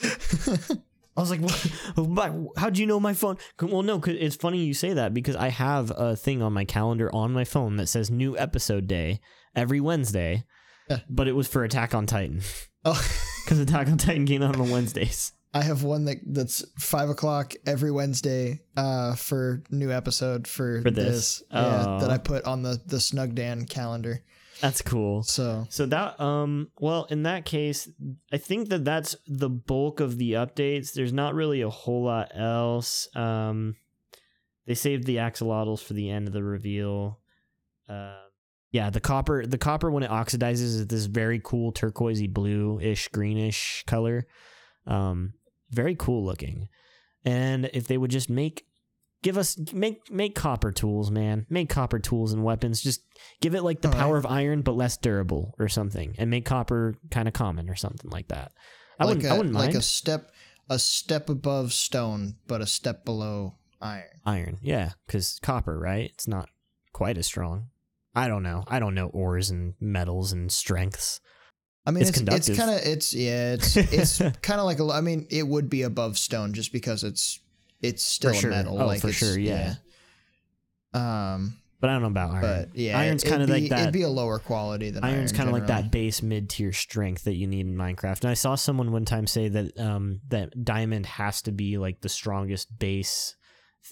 I was like, what? How'd you know my phone? Well, no, 'cause it's funny you say that because I have a thing on my calendar on my phone that says new episode day every Wednesday, Yeah. but it was for Attack on Titan Oh, because Attack on Titan came out on Wednesdays. I have one that that's five o'clock every Wednesday uh, for new episode for, For this? Yeah, Oh. that I put on the the Snugdan calendar. That's cool. So So that um well in that case I think that that's the bulk of the updates. There's not really a whole lot else. Um they saved the axolotls for the end of the reveal. Uh yeah, the copper the copper when it oxidizes is this very cool turquoisey blue-ish greenish color. Um very cool looking. And if they would just make give us make make copper tools, man. Make copper tools and weapons. Just give it like the All right. power of iron but less durable or something and make copper kind of common or something like that. I like wouldn't a I wouldn't mind like a step a step above stone, but a step below iron. iron. Yeah, cuz copper, right? It's not quite as strong. I don't know. I don't know ores and metals and strengths. I mean, It's it's it's kind of it's yeah, it's it's kind of like a. I mean, it would be above stone just because it's it's still sure. metal. Oh, like for sure, yeah. yeah. Um, But I don't know about iron. but yeah, iron's kind of like that. It'd be a lower quality than Iron's iron kind of like that base mid tier strength that you need in Minecraft. And I saw someone one time say that um, that diamond has to be like the strongest base.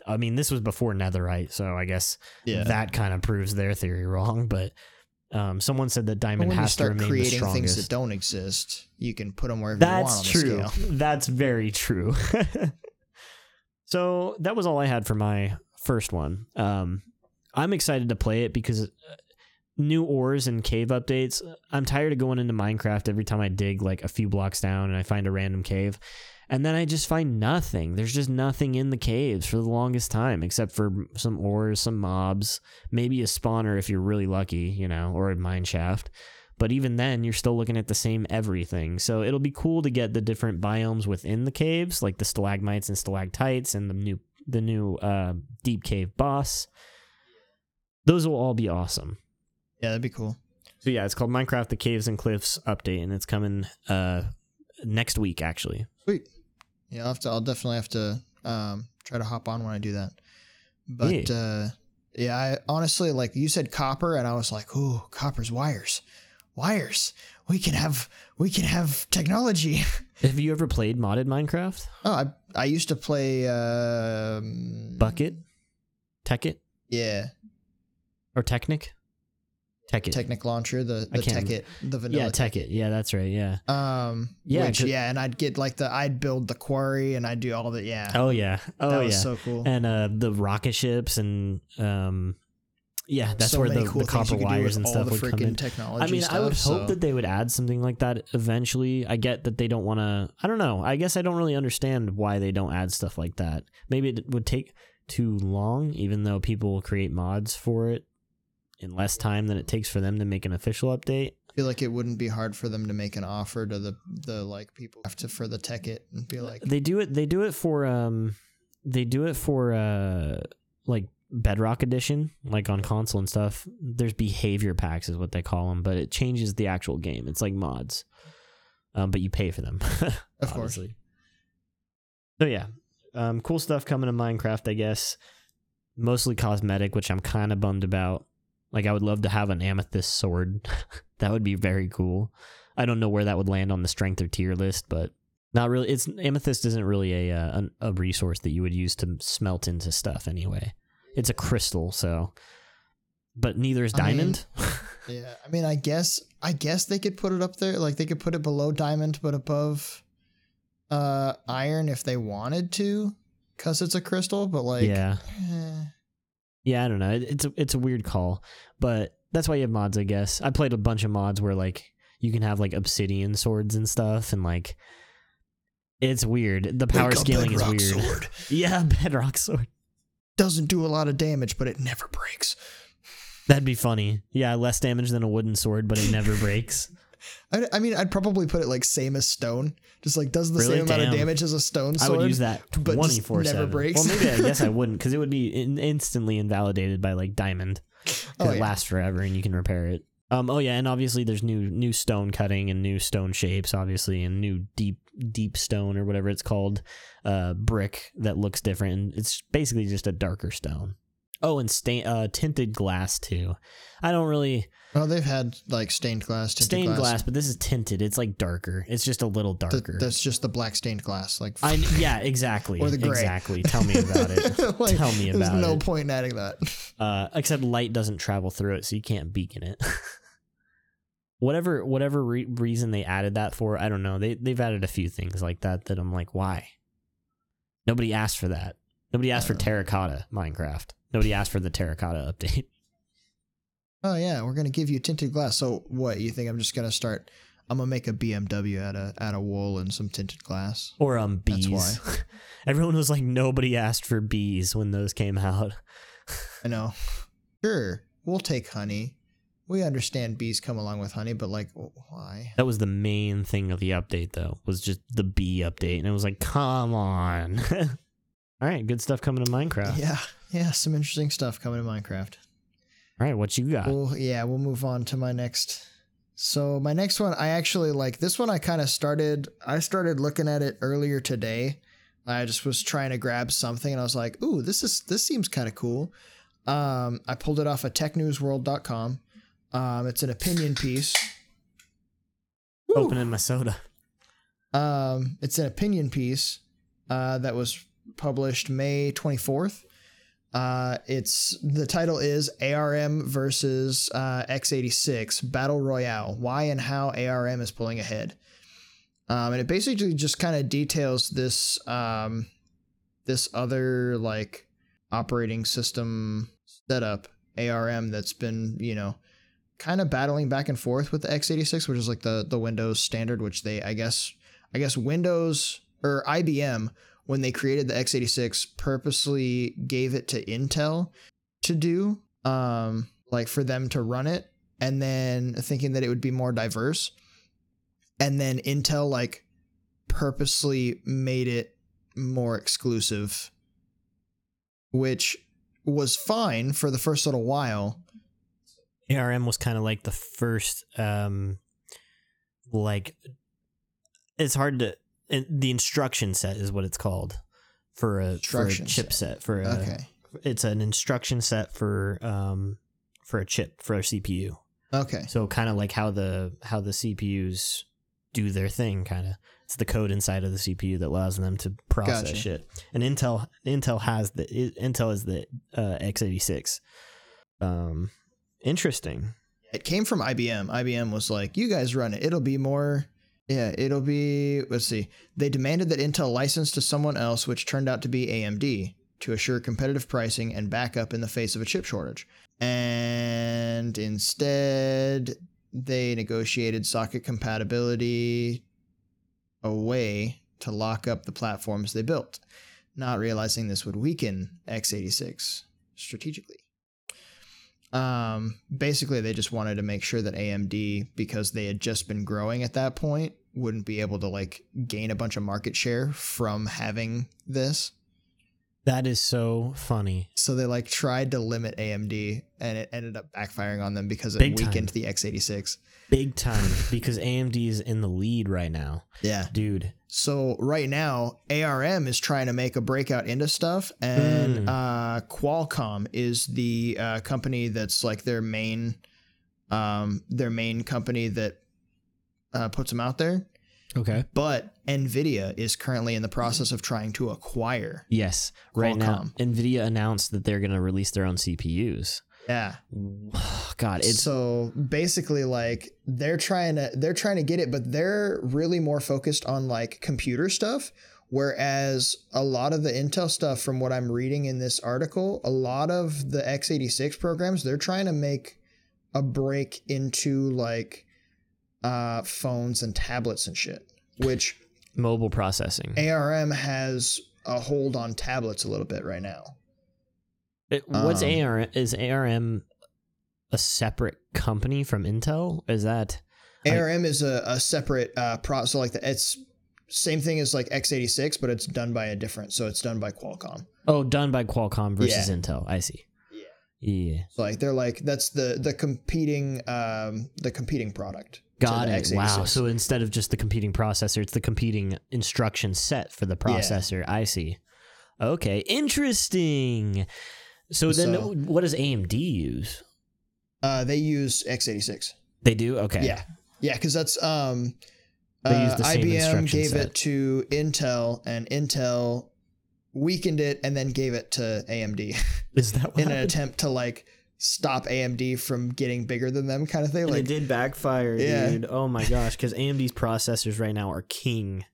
I mean, this was before Netherite, so I guess Yeah. that kind of proves their theory wrong. But um, someone said that diamond when you has to start remain the strongest. things that don't exist, you can put them wherever you want on That's the true. That's very true. so that was all I had for my first one. Um, I'm excited to play it because uh, new ores and cave updates. I'm tired of going into Minecraft every time I dig like a few blocks down and I find a random cave. And then I just find nothing. There's just nothing in the caves for the longest time, except for some ores, some mobs, maybe a spawner if you're really lucky, you know, or a mine shaft. But even then, you're still looking at the same everything. So it'll be cool to get the different biomes within the caves, like the stalagmites and stalactites, and the new the new uh, deep cave boss. Those will all be awesome. Yeah, that'd be cool. So yeah, it's called Minecraft: The Caves and Cliffs update, and it's coming uh, next week actually. Sweet. Yeah, I'll have to. I'll definitely have to um, try to hop on when I do that. But Yeah. uh, yeah, I honestly like you said copper, and I was like, "Ooh, copper's wires, wires. We can have we can have technology." Have you ever played modded Minecraft? oh, I I used to play. Um, Bukkit, Tekkit, Yeah, or Technic? Tekkit. Technic launcher, the the Tekkit, the vanilla. yeah, Tekkit. Yeah, that's right. Yeah. Um, Yeah, which, yeah, and I'd get like the I'd build the quarry and I'd do all the yeah. Oh yeah. Oh that yeah. so cool. and uh the rocket ships and um yeah that's so where the, cool the copper you could do wires and stuff would come in. technology. i mean i would stuff, hope that they would add something like that eventually. I get that they don't want to i don't know. I guess i don't really understand why they don't add stuff like that. Maybe it would take too long even though people will create mods for it in less time than it takes for them to make an official update. I feel like it wouldn't be hard for them to make an offer to the the like people have to for the Tekkit and be like, they do it they do it for um they do it for uh like bedrock edition like on console and stuff there's behavior packs is what they call them but it changes the actual game it's like mods um but you pay for them Of course. so yeah um cool stuff coming to minecraft i guess mostly cosmetic which i'm kind of bummed about like i would love to have an amethyst sword that would be very cool i don't know where that would land on the strength or tier list but not really. It's amethyst isn't really a uh, a resource that you would use to smelt into stuff anyway. It's a crystal, so. But neither is I mean- diamond. yeah. I mean, I guess I guess they could put it up there, like they could put it below diamond, but above uh iron if they wanted to, cause it's a crystal. But like, yeah, eh. yeah. I don't know. It's a it's a weird call, but that's why you have mods, I guess. I played a bunch of mods where like you can have like obsidian swords and stuff, and like it's weird. The power Make scaling is weird. sword. Yeah, bedrock sword. Doesn't do a lot of damage, but it never breaks. That'd be funny. Yeah, less damage than a wooden sword, but it never breaks. I, I mean, I'd probably put it like same as stone, just like does the Really? same amount of damage as a stone I sword. would use that but just never seven. breaks. Well, maybe I guess I wouldn't because it would be in- instantly invalidated by like diamond. Oh, it yeah. lasts forever and you can repair it. Um. Oh yeah, and obviously there's new new stone cutting and new stone shapes, obviously, and new deep deep stone or whatever it's called, uh, brick that looks different. And it's basically just a darker stone. Oh, and stain uh tinted glass too. I don't really Oh, they've had like stained glass, tinted stained glass. glass. but this is tinted. It's like darker. It's just a little Th- darker. that's just the black stained glass. Like, I yeah, exactly. Or the gray. Exactly. Tell me about it. Like, Tell me about it. There's no point in adding that. Uh, except light doesn't travel through it, so you can't beacon it. Whatever whatever re- reason they added that for, I don't know. They they've added a few things like that that I'm like, why? Nobody asked for that. Nobody asked for Uh. terracotta Minecraft. Nobody asked for the terracotta update. Oh yeah, we're gonna give you tinted glass. So what? You think I'm just gonna start? I'm gonna make a BMW out of out of wool and some tinted glass. Or um bees. That's why. Everyone was like, nobody asked for bees when those came out. I know. Sure, we'll take honey. We understand bees come along with honey, but like, why? That was the main thing of the update, though, was just the bee update, and it was like, come on. All right, good stuff coming to Minecraft. Yeah, yeah, some interesting stuff coming to Minecraft. All right, what you got? Well, yeah, we'll move on to my next. So my next one, I actually like this one. I kind of started. I started looking at it earlier today. I just was trying to grab something, and I was like, "Ooh, this is this seems kind of cool." Um, I pulled it off of TechNewsWorld.com. Um, it's an opinion piece. Opening my soda. Um, it's an opinion piece uh, that was published May 24th. Uh, it's the title is ARM versus uh, x86 Battle Royale. Why and how ARM is pulling ahead. Um, and it basically just kind of details this um, this other like operating system setup ARM that's been you know kind of battling back and forth with the x86, which is like the the Windows standard, which they I guess I guess Windows or IBM when they created the x86 purposely gave it to Intel to do um like for them to run it and then thinking that it would be more diverse. And then Intel like purposely made it more exclusive which was fine for the first little while ARM was kind of like the first, um, like it's hard to. The instruction set is what it's called for a, for a Instruction set. For a, okay it's an instruction set for um for a chip for a CPU. okay So kind of like how the how the CPUs do their thing. Kind of it's the code inside of the CPU that allows them to process Gotcha. shit. And Intel Intel has the Intel is the uh, x86. Um, interesting. it came from IBM. IBM was like, "You guys run it. It'll be more." Yeah, it'll be. Let's see. They demanded that Intel license to someone else, which turned out to be AMD, to assure competitive pricing and backup in the face of a chip shortage. And instead, they negotiated socket compatibility away to lock up the platforms they built, not realizing this would weaken x86 strategically um basically they just wanted to make sure that AMD because they had just been growing at that point wouldn't be able to like gain a bunch of market share from having this That is so funny. so they like tried to limit AMD and it ended up backfiring on them because it Big time. weakened the x86 Big time because AMD is in the lead right now. yeah Dude, so right now ARM is trying to make a breakout into stuff and Mm. uh Qualcomm is the uh, company that's like their main um their main company that uh, puts them out there okay. but Nvidia is currently in the process of trying to acquire. Yes, right now Nvidia announced that they're going to release their own CPUs. Yeah. God, it's so basically like they're trying to they're trying to get it but they're really more focused on like computer stuff whereas a lot of the Intel stuff from what I'm reading in this article, a lot of the x86 programs they're trying to make a break into like uh phones and tablets and shit, which mobile processing. ARM has a hold on tablets a little bit right now. It- what's Um, ARM? Is ARM a separate company from Intel? Is that ARM is a, a separate uh pro so like the it's same thing as like x86 but it's done by a different so it's done by Qualcomm. oh done by Qualcomm versus Yeah. Intel? I see. Yeah. Yeah, So like they're like that's the the competing um the competing product. got it. Wow. x86. So instead of just the competing processor, it's the competing instruction set for the processor. I see. Okay, interesting. So then, So- what does AMD use? uh they use x86. They do. Okay. Yeah. Yeah, cuz that's um They use uh, the same IBM gave set. it to Intel and Intel weakened it and then gave it to AMD Is that what in an happened? attempt to like stop AMD from getting bigger than them kind of thing And like it did backfire, Yeah. dude. Oh my gosh, because AMD's processors right now are king.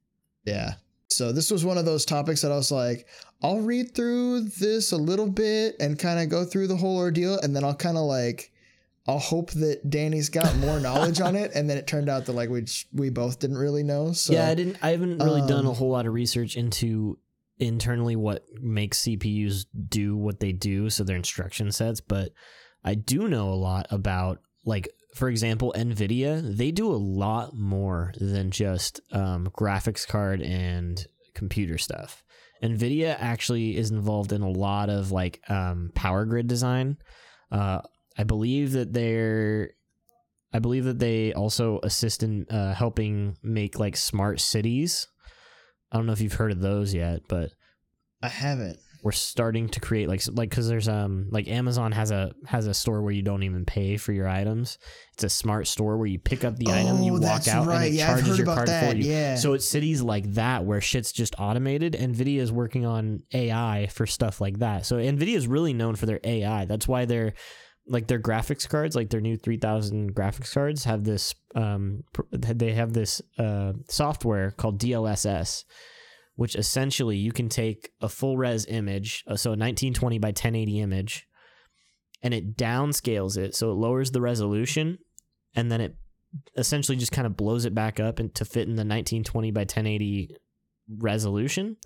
Yeah. So this was one of those topics that I was like, I'll read through this a little bit and kind of go through the whole ordeal, and then I'll kind of like, I'll hope that Danny's got more knowledge on it, and then it turned out that like we just, we both didn't really know. So yeah, I didn't. I haven't really done a um, whole lot of research into internally what makes CPUs do what they do, so their instruction sets. But I do know a lot about, like, for example, Nvidia. They do a lot more than just um, graphics card and computer stuff. Nvidia actually is involved in a lot of like um, power grid design. Uh, I believe that they're I believe that they also assist in uh, helping make like smart cities. I don't know if you've heard of those yet, but I haven't. we're starting to create like like because there's um like Amazon has a has a store where you don't even pay for your items. It's a smart store where you pick up the item, you Oh, walk out, and it Yeah, charges your card that. for you. Yeah. So it's cities like that where shit's just automated. Nvidia is working on AI for stuff like that. So Nvidia is really known for their AI. That's why they're like their graphics cards, like their new 3000 graphics cards have this um they have this uh software called DLSS which essentially you can take a full res image, uh, so a 1920 by 1080 image, and it downscales it so it lowers the resolution and then it essentially just kind of blows it back up and to fit in the 1920 by 1080 resolution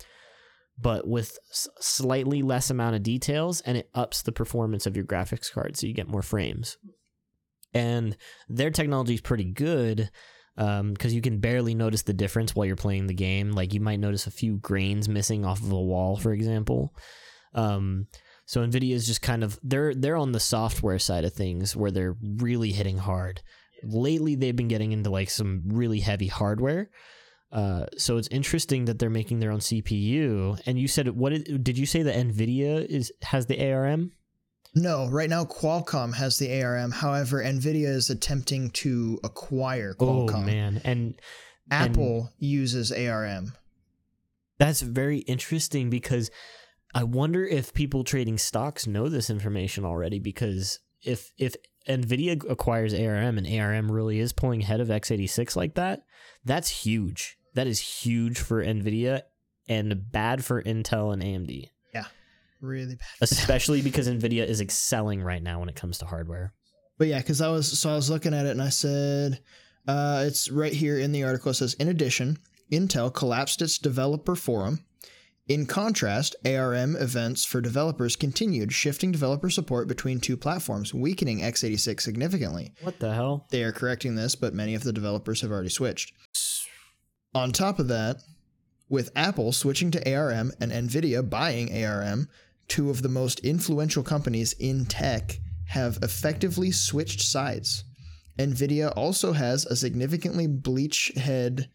but with slightly less amount of details and it ups the performance of your graphics card so you get more frames. And their technology is pretty good because you can barely notice the difference while you're playing the game. Like you might notice a few grains missing off of a wall for example. Um, so nvidia is just kind of they're they're on the software side of things where they're really hitting hard. Lately they've been getting into like some really heavy hardware uh, so it's interesting that they're making their own CPU. And you said what did, did you say that Nvidia is has the ARM? No, right now Qualcomm has the ARM. However, Nvidia is attempting to acquire Qualcomm. Oh man, and Apple uses ARM. that's very interesting because I wonder if people trading stocks know this information already. Because if if Nvidia acquires ARM and ARM really is pulling ahead of x86 like that, that's huge. That is huge for Nvidia and bad for Intel and AMD. Yeah. Really bad. especially because Nvidia is excelling right now when it comes to hardware. But yeah, because I was so I was looking at it and I said, uh, it's right here in the article. It says, in addition, Intel collapsed its developer forum. In contrast, ARM events for developers continued, shifting developer support between two platforms, weakening x86 significantly. What the hell? They are correcting this, but many of the developers have already switched. On top of that, with Apple switching to ARM and Nvidia buying ARM, two of the most influential companies in tech have effectively switched sides. Nvidia also has a significantly bleach head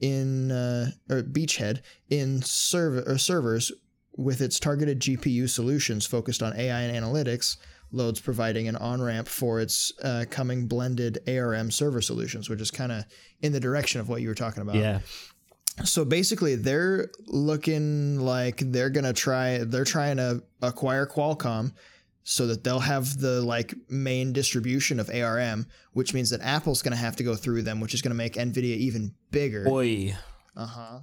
in uh, or beachhead in server or servers with its targeted GPU solutions focused on AI and analytics, loads providing an on ramp for its uh, coming blended ARM server solutions, which is kind of in the direction of what you were talking about. Yeah. So basically, they're looking like they're gonna try. They're trying to acquire Qualcomm so that they'll have the like main distribution of ARM, which means that Apple's gonna have to go through them, which is gonna make Nvidia even bigger. Oi. Uh huh.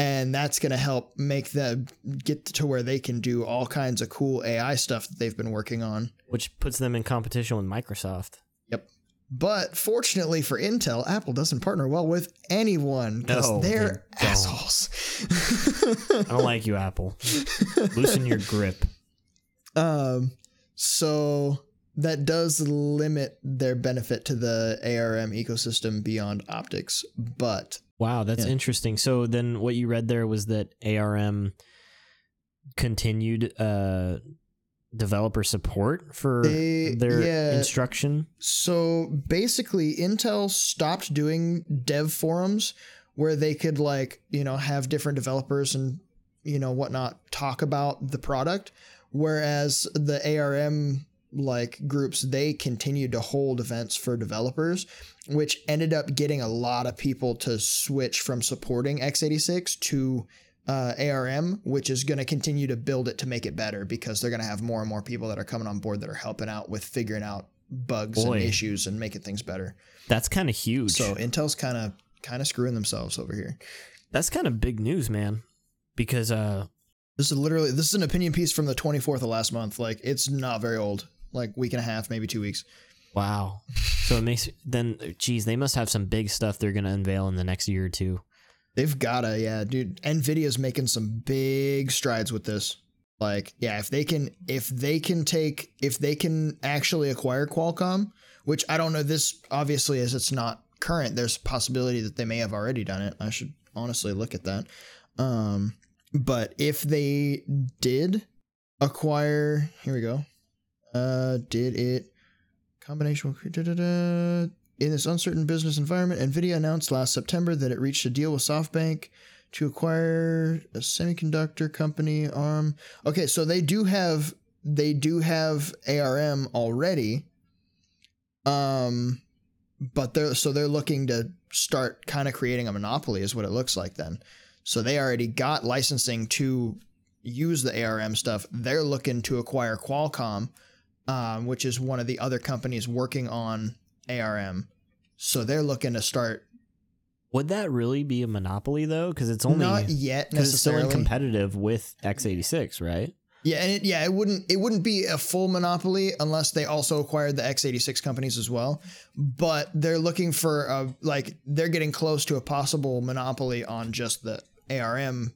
And that's going to help make them get to where they can do all kinds of cool AI stuff that they've been working on. Which puts them in competition with Microsoft. Yep. But fortunately for Intel, Apple doesn't partner well with anyone because No, they're they assholes. I don't like you, Apple. Loosen your grip. um, so that does limit their benefit to the ARM ecosystem beyond optics, but Wow, that's Yeah. interesting. So then what you read there was that ARM continued uh developer support for They- their yeah. instruction. So basically, Intel stopped doing dev forums where they could like you know have different developers and you know whatnot talk about the product, whereas the ARM like groups they continued to hold events for developers which ended up getting a lot of people to switch from supporting x86 to uh, ARM, which is going to continue to build it to make it better because they're going to have more and more people that are coming on board that are helping out with figuring out bugs Boy. and issues and making things better. That's kind of huge. So Intel's kind of kind of screwing themselves over here. that's kind of big news, man. Because uh This is literally this is an opinion piece from the 24th of last month. Like it's not very old, like week and a half, maybe two weeks. wow. So it makes then geez, they must have some big stuff they're gonna unveil in the next year or two. They've gotta, yeah, dude. Nvidia's making some big strides with this. Like, yeah, if they can, if they can take, if they can actually acquire Qualcomm, which I don't know. This obviously, as it's not current, there's a possibility that they may have already done it. I should honestly look at that. Um, but if they did acquire, here we go. Uh, did it combination in this uncertain business environment? Nvidia announced last September that it reached a deal with SoftBank to acquire a semiconductor company arm. Okay, so they do have they do have ARM already. Um, but they're so they're looking to start kind of creating a monopoly, is what it looks like then. So they already got licensing to use the ARM stuff. They're looking to acquire Qualcomm, um, which is one of the other companies working on ARM. So they're looking to start. Would that really be a monopoly though? Because it's only not yet because it's still competitive with x86, right? Yeah, and it, yeah, it wouldn't it wouldn't be a full monopoly unless they also acquired the x86 companies as well. But they're looking for a like they're getting close to a possible monopoly on just the ARM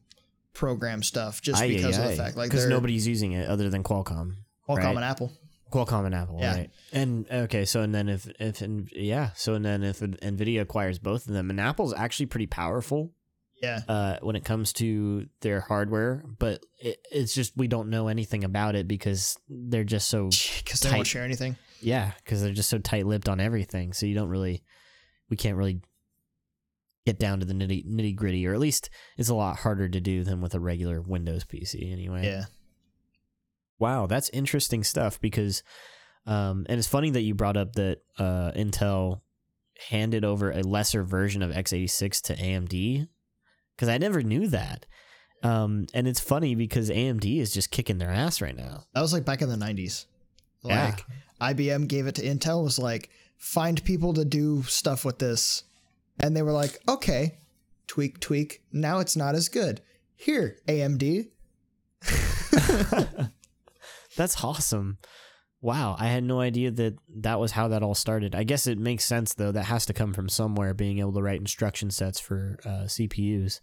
program stuff, just Aye, because aye, of aye. the fact like because nobody's using it other than Qualcomm. Qualcomm right. and Apple. Qualcomm and Apple, Yeah. right? And okay, so and then if if and yeah, so and then if Nvidia acquires both of them, and Apple's actually pretty powerful Yeah, uh, when it comes to their hardware, but it, it's just we don't know anything about it because they're just so because they won't share anything. yeah, because they're just so tight lipped on everything. So you don't really, we can't really get down to the nitty nitty gritty, or at least it's a lot harder to do than with a regular Windows PC anyway. Yeah, Wow, that's interesting stuff because, um, and it's funny that you brought up that uh, Intel handed over a lesser version of x86 to AMD because I never knew that. Um, and it's funny because AMD is just kicking their ass right now. that was like back in the '90s. Yeah. Like IBM gave it to Intel was like find people to do stuff with this, and they were like, okay, tweak, tweak. Now it's not as good. Here, AMD. That's awesome. Wow, I had no idea that that was how that all started. I guess it makes sense though. That has to come from somewhere, being able to write instruction sets for uh, CPUs.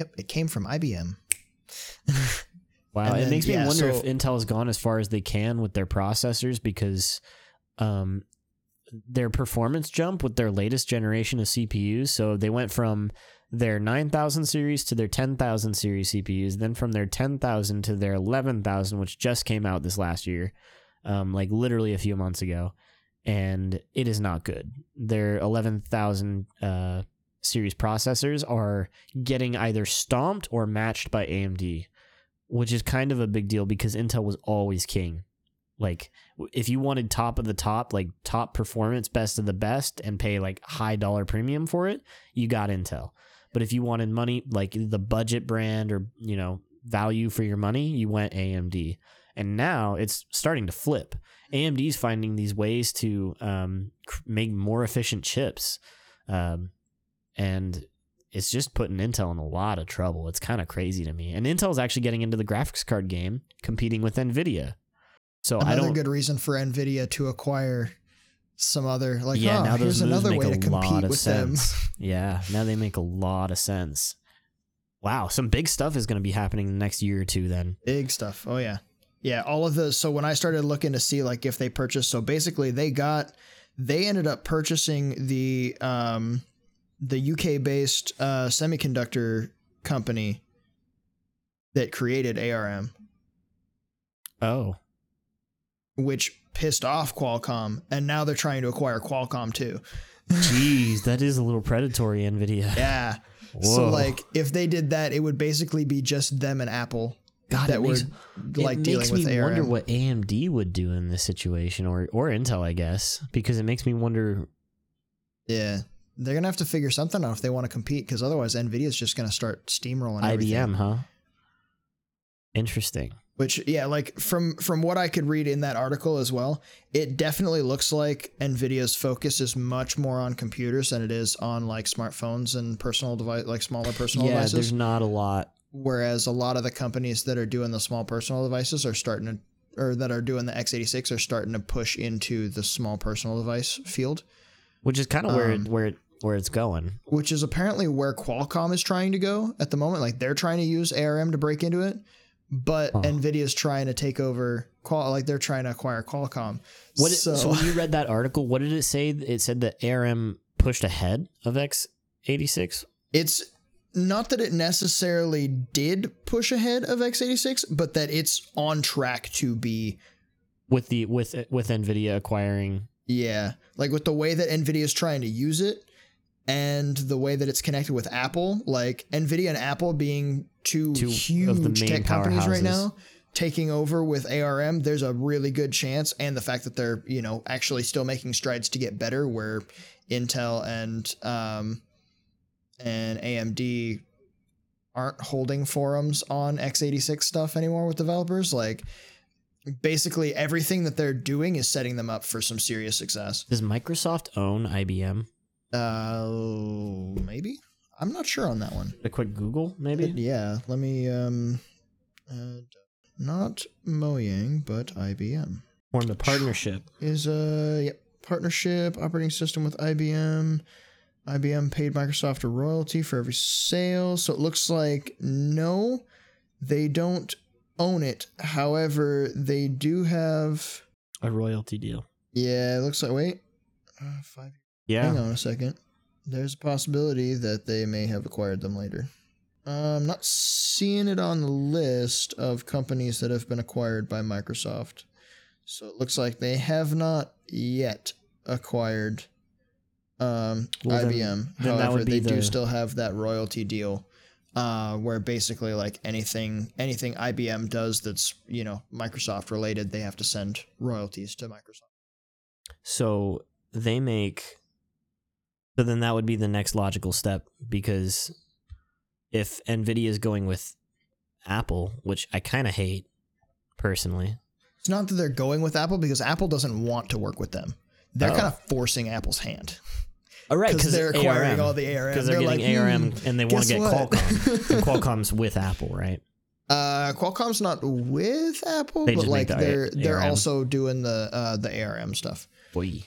Yep, it came from IBM. Wow, it makes me wonder so- if Intel has gone as far as they can with their processors because um, their performance jump with their latest generation of CPUs. So they went from their 9000 series to their 10000 series CPUs, then from their 10000 to their 11000, which just came out this last year, um, like literally a few months ago. And it is not good. Their 11000 uh, series processors are getting either stomped or matched by AMD which is kind of a big deal because Intel was always king. Like if you wanted top of the top, like top performance, best of the best, and pay like high dollar premium for it, you got Intel. But if you wanted money, like the budget brand or you know value for your money, you went AMD. And now it's starting to flip. AMD's finding these ways to um, make more efficient chips, um, and it's just putting Intel in a lot of trouble. It's kind of crazy to me. And Intel's actually getting into the graphics card game, competing with Nvidia. So I Another good reason for Nvidia to acquire some other like yeah, oh, now here's another way to compete with them. sense. yeah, now they make a lot of sense. Wow, some big stuff is going to be happening in the next year or two. Then Big stuff. Oh yeah. Yeah, all of the so when I started looking to see like if they purchased so basically they got they ended up purchasing the um the UK based uh semiconductor company that created ARM oh, which pissed off Qualcomm and now they're trying to acquire Qualcomm too. jeez, that is a little predatory, Nvidia. Yeah. So like if they did that it would basically be just them and Apple God, that it were like dealing makes with me ARM. wonder what AMD would do in this situation, or or Intel, I guess, because it makes me wonder. Yeah. They're gonna have to figure something out if they want to compete, because otherwise Nvidia's just gonna start steamrolling everything. IBM, huh? Interesting. Which yeah, like from from what I could read in that article as well, it definitely looks like Nvidia's focus is much more on computers than it is on like smartphones and personal device like smaller personal devices. yeah, devices. there's not a lot. Whereas a lot of the companies that are doing the small personal devices are starting to or that are doing the x86 are starting to push into the small personal device field, which is kind of where Um, it, where where it's going. which is apparently where Qualcomm is trying to go at the moment. Like they're trying to use ARM to break into it, but Huh. Nvidia's trying to take over Qual like they're trying to acquire Qualcomm. What it- so, so, when you read that article, what did it say? It said that ARM pushed ahead of x86. it's not that it necessarily did push ahead of x86, but that it's on track to be with the with with Nvidia acquiring. Yeah, like with the way that Nvidia is trying to use it, and the way that it's connected with Apple, like Nvidia and Apple being two, Two huge of the main tech companies right now, taking over with ARM, there's a really good chance, and the fact that they're you know actually still making strides to get better, where Intel and um, and AMD aren't holding forums on x86 stuff anymore with developers, like. Basically, everything that they're doing is setting them up for some serious success. Does Microsoft own IBM? Uh, maybe. I'm not sure on that one. A quick Google, maybe. Yeah, let me. Um, uh, not Mojang, but IBM Formed a partnership. is a yep, partnership operating system with IBM. IBM paid Microsoft a royalty for every sale, so it looks like no, they don't own it. However, they do have. A royalty deal. Yeah, it looks like. Wait, uh, five. Yeah. Hang on a second. There's a possibility that they may have acquired them later. Uh, I'm not seeing it on the list of companies that have been acquired by Microsoft. So it looks like they have not yet acquired um, Well, IBM. then that However, they do still have that royalty deal. Uh, where basically like anything anything IBM does that's you know Microsoft related, they have to send royalties to Microsoft. So they make. So then that would be the next logical step because if Nvidia is going with Apple, which I kind of hate personally. It's not that they're going with Apple because Apple doesn't want to work with them. They're Oh. kind of forcing Apple's hand All right, because they're acquiring all the ARM. because they're, getting like, ARM "Hmm, and they want to get what?" Qualcomm. and Qualcomm's with Apple, right? uh, Qualcomm's not with Apple, They but like the they're they're ARM. also doing the uh, the ARM stuff. Boy,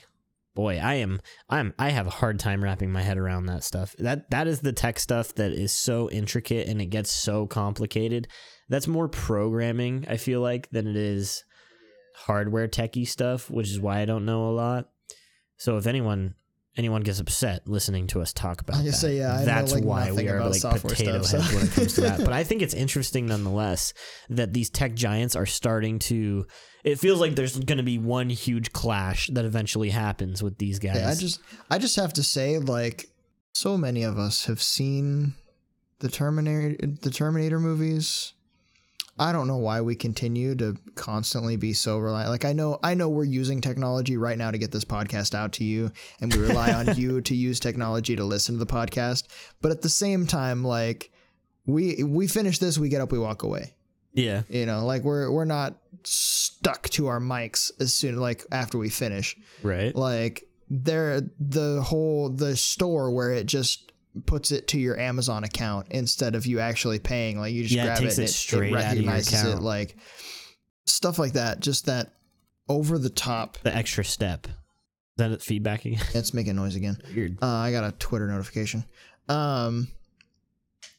boy, I am I'm I have a hard time wrapping my head around that stuff. That that is the tech stuff that is so intricate and it gets so complicated. That's more programming, I feel like, than it is hardware techie stuff, which is why I don't know a lot. So if anyone anyone gets upset listening to us talk about I that, say, yeah, I know, that's like, why we are like potato stuff, heads so- when it comes to that. But I think it's interesting nonetheless that these tech giants are starting to. It feels like there's going to be one huge clash that eventually happens with these guys. Yeah, I just I just have to say like so many of us have seen the Terminator the Terminator movies. I don't know why we continue to constantly be so reliant. Like I know I know we're using technology right now to get this podcast out to you and we rely on you to use technology to listen to the podcast, but at the same time like we we finish this, we get up, we walk away. Yeah, You know, like we're we're not stuck to our mics as soon like after we finish right. like there the whole the store where it just puts it to your Amazon account instead of you actually paying like you just Yeah, it grab takes it, it and straight it out of your recognizes it like stuff like that just that over the top The extra step. Is that it feedback again? it's making noise again Weird. uh, I got a Twitter notification um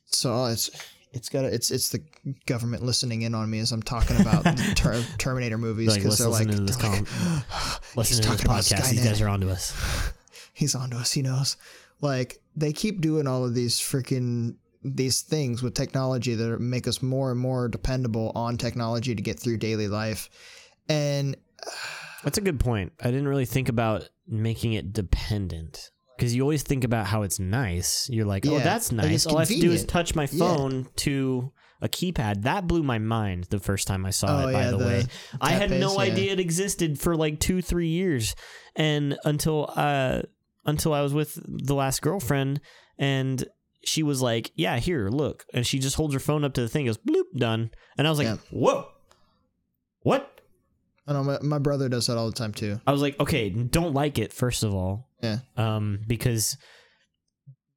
so it's it's got a, it's it's the government listening in on me as I'm talking about ter- Terminator movies because they're like, this they're like, Listen he's to this podcast. These guys are onto us. he's onto us. He knows. Like they keep doing all of these freaking these things with technology that make us more and more dependable on technology to get through daily life. And That's a good point. I didn't really think about making it dependent because you always think about how it's nice. You're like, oh, Yeah, that's like, nice. it's All I have to do is convenient. touch my Yeah. phone to a keypad. That blew my mind the first time I saw Oh, it. By yeah, the, the way, I had no yeah. idea it existed for like two, three years, and until uh, until I was with the last girlfriend, and she was like, "Yeah, here, look," and she just holds her phone up to the thing, goes bloop, done, and I was like, Yeah. "Whoa, what?" I know my, my brother does that all the time too. I was like, okay, don't like it first of all, Yeah. um, because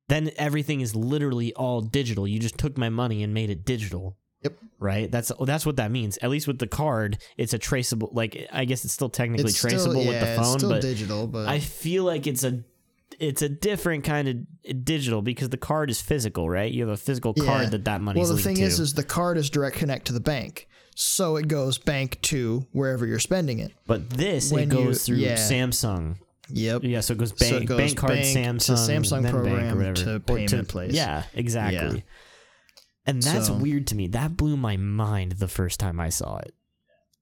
then everything is literally all digital. You just took my money and made it digital. Yep. Right. That's that's what that means. At least with the card, it's a traceable. Like I guess it's still technically It's traceable still, with yeah, the it's phone, still but digital, but I feel like it's a it's a different kind of digital because the card is physical, right? You have a physical Yeah. card that that money. well, the thing to. is, is the card is direct connect to the bank, so it goes bank to wherever you're spending it. but this when it you- goes through yeah. Samsung. Yep. Yeah, so it goes So bank, it goes bank card, bank to Samsung, Samsung program to payment place. Yeah, exactly. And that's So- weird to me. That blew my mind the first time I saw it.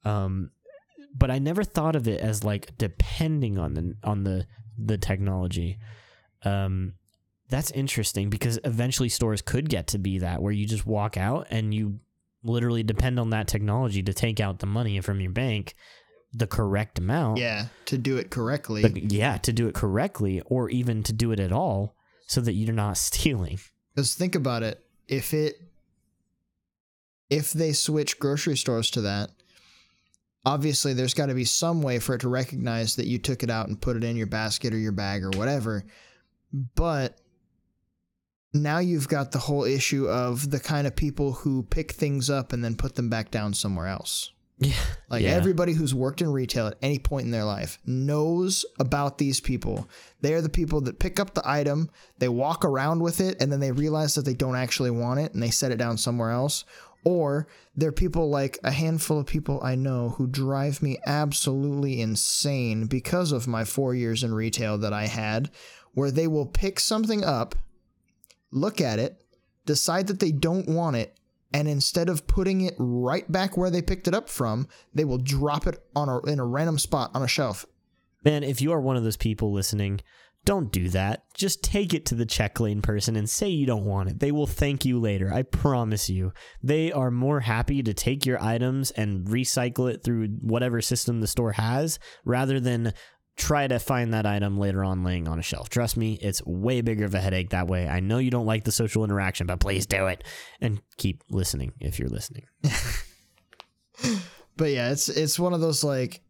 Um, but I never thought of it as like depending on the on the the technology. Um, that's interesting because eventually stores could get to be that where you just walk out and you literally depend on that technology to take out the money from your bank the correct amount. Yeah, to do it correctly. But yeah, to do it correctly or even to do it at all so that you're not stealing. Because think about it, if it if they switch grocery stores to that, obviously there's got to be some way for it to recognize that you took it out and put it in your basket or your bag or whatever. But now you've got the whole issue of the kind of people who pick things up and then put them back down somewhere else. Yeah. Like Yeah. everybody who's worked in retail at any point in their life knows about these people. They are the people that pick up the item, they walk around with it, and then they realize that they don't actually want it and they set it down somewhere else. Or they're people like a handful of people I know who drive me absolutely insane because of my four years in retail that I had, where they will pick something up, look at it, decide that they don't want it, and instead of putting it right back where they picked it up from, they will drop it on a in a random spot on a shelf. Man, if you are one of those people listening, don't do that. Just take it to the check lane person and say you don't want it. They will thank you later. I promise you. They are more happy to take your items and recycle it through whatever system the store has rather than try to find that item later on laying on a shelf. Trust me, it's way bigger of a headache that way. I know you don't like the social interaction, but please do it and keep listening if you're listening. But yeah, it's it's one of those like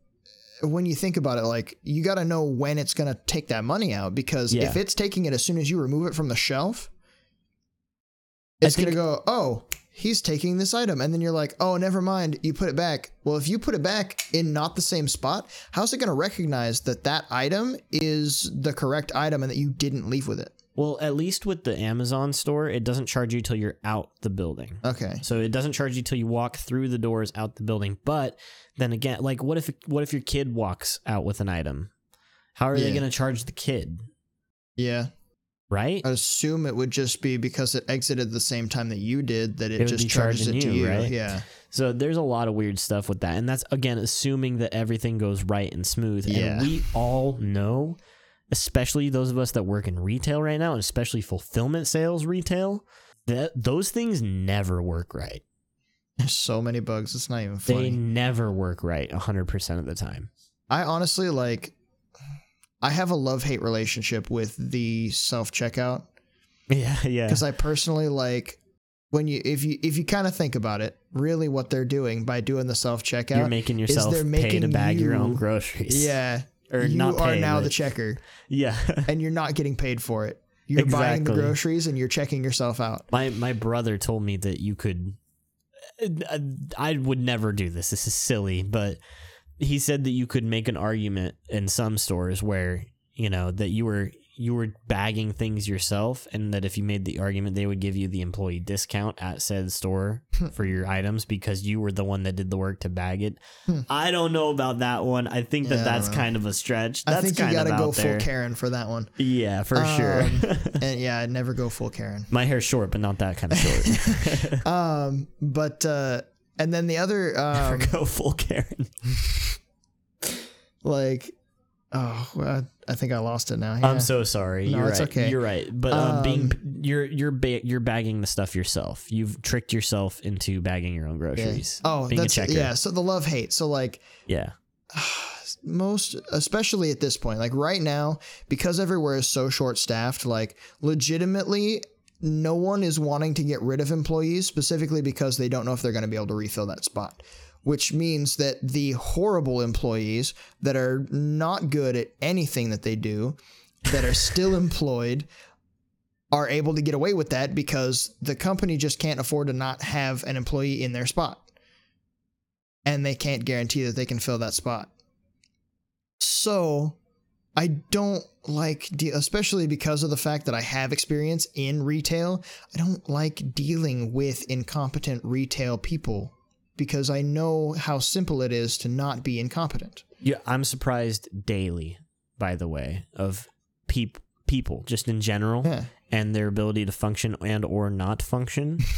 when you think about it, like you got to know when it's gonna take that money out because Yeah. if it's taking it as soon as you remove it from the shelf, it's gonna go. Oh, he's taking this item, and then you're like, oh, never mind. You put it back. Well, if you put it back in not the same spot, how's it gonna recognize that that item is the correct item and that you didn't leave with it? Well, at least with the Amazon store, it doesn't charge you till you're out the building. Okay. So it doesn't charge you till you walk through the doors out the building. But then again, like what if what if your kid walks out with an item? How are they going to charge the kid? Yeah. Right? I'd assume it would just be because it exited the same time that you did that it, It just charges it charging to you, you. right? Yeah. So there's a lot of weird stuff with that. And that's again assuming that everything goes right and smooth. Yeah. And we all know, especially those of us that work in retail right now, and especially fulfillment sales retail, that those things never work right. There's so many bugs. It's not even They never work right 100% of the time. I honestly like. I have a love hate relationship with the self checkout Yeah, yeah. because I personally like when you if you if you kind of think about it, really what they're doing by doing the self checkout, You're making is yourself they're pay to making bag your own groceries. Yeah, Or you not are pay, now the checker, Yeah. and you're not getting paid for it. You're buying the groceries and you're checking yourself out. my my brother told me that you could I would never do this. This is silly, but he said that you could make an argument in some stores where, you know, that you were you were bagging things yourself and that if you made the argument they would give you the employee discount at said store for your items because you were the one that did the work to bag it. I don't know about that one. I think that Hmm. Yeah, that's kind of a stretch. That's I think you got to go full there. Karen for that one. Yeah, for sure. Um, and yeah, I'd never go full Karen. My hair's short, but not that kind of short. Um, but uh, and then the other um, Go full Karen. like, oh, well, I think I lost it now. I'm so sorry. No, you're it's right. okay. You're right. But um, Um, being you're you're ba- you're bagging the stuff yourself. You've tricked yourself into bagging your own Yeah. groceries. Oh, being a that's checker. yeah. So the love hate. So like Yeah. most, especially at this point, like right now, because everywhere is so short staffed, like legitimately. No one is wanting to get rid of employees specifically because they don't know if they're going to be able to refill that spot, which means that the horrible employees that are not good at anything that they do, that are still employed, are able to get away with that because the company just can't afford to not have an employee in their spot. And they can't guarantee that they can fill that spot. So I don't like, de- especially because of the fact that I have experience in retail, I don't like dealing with incompetent retail people because I know how simple it is to not be incompetent. Yeah. I'm surprised daily, by the way, of peop- people just in general Yeah. and their ability to function and or not function.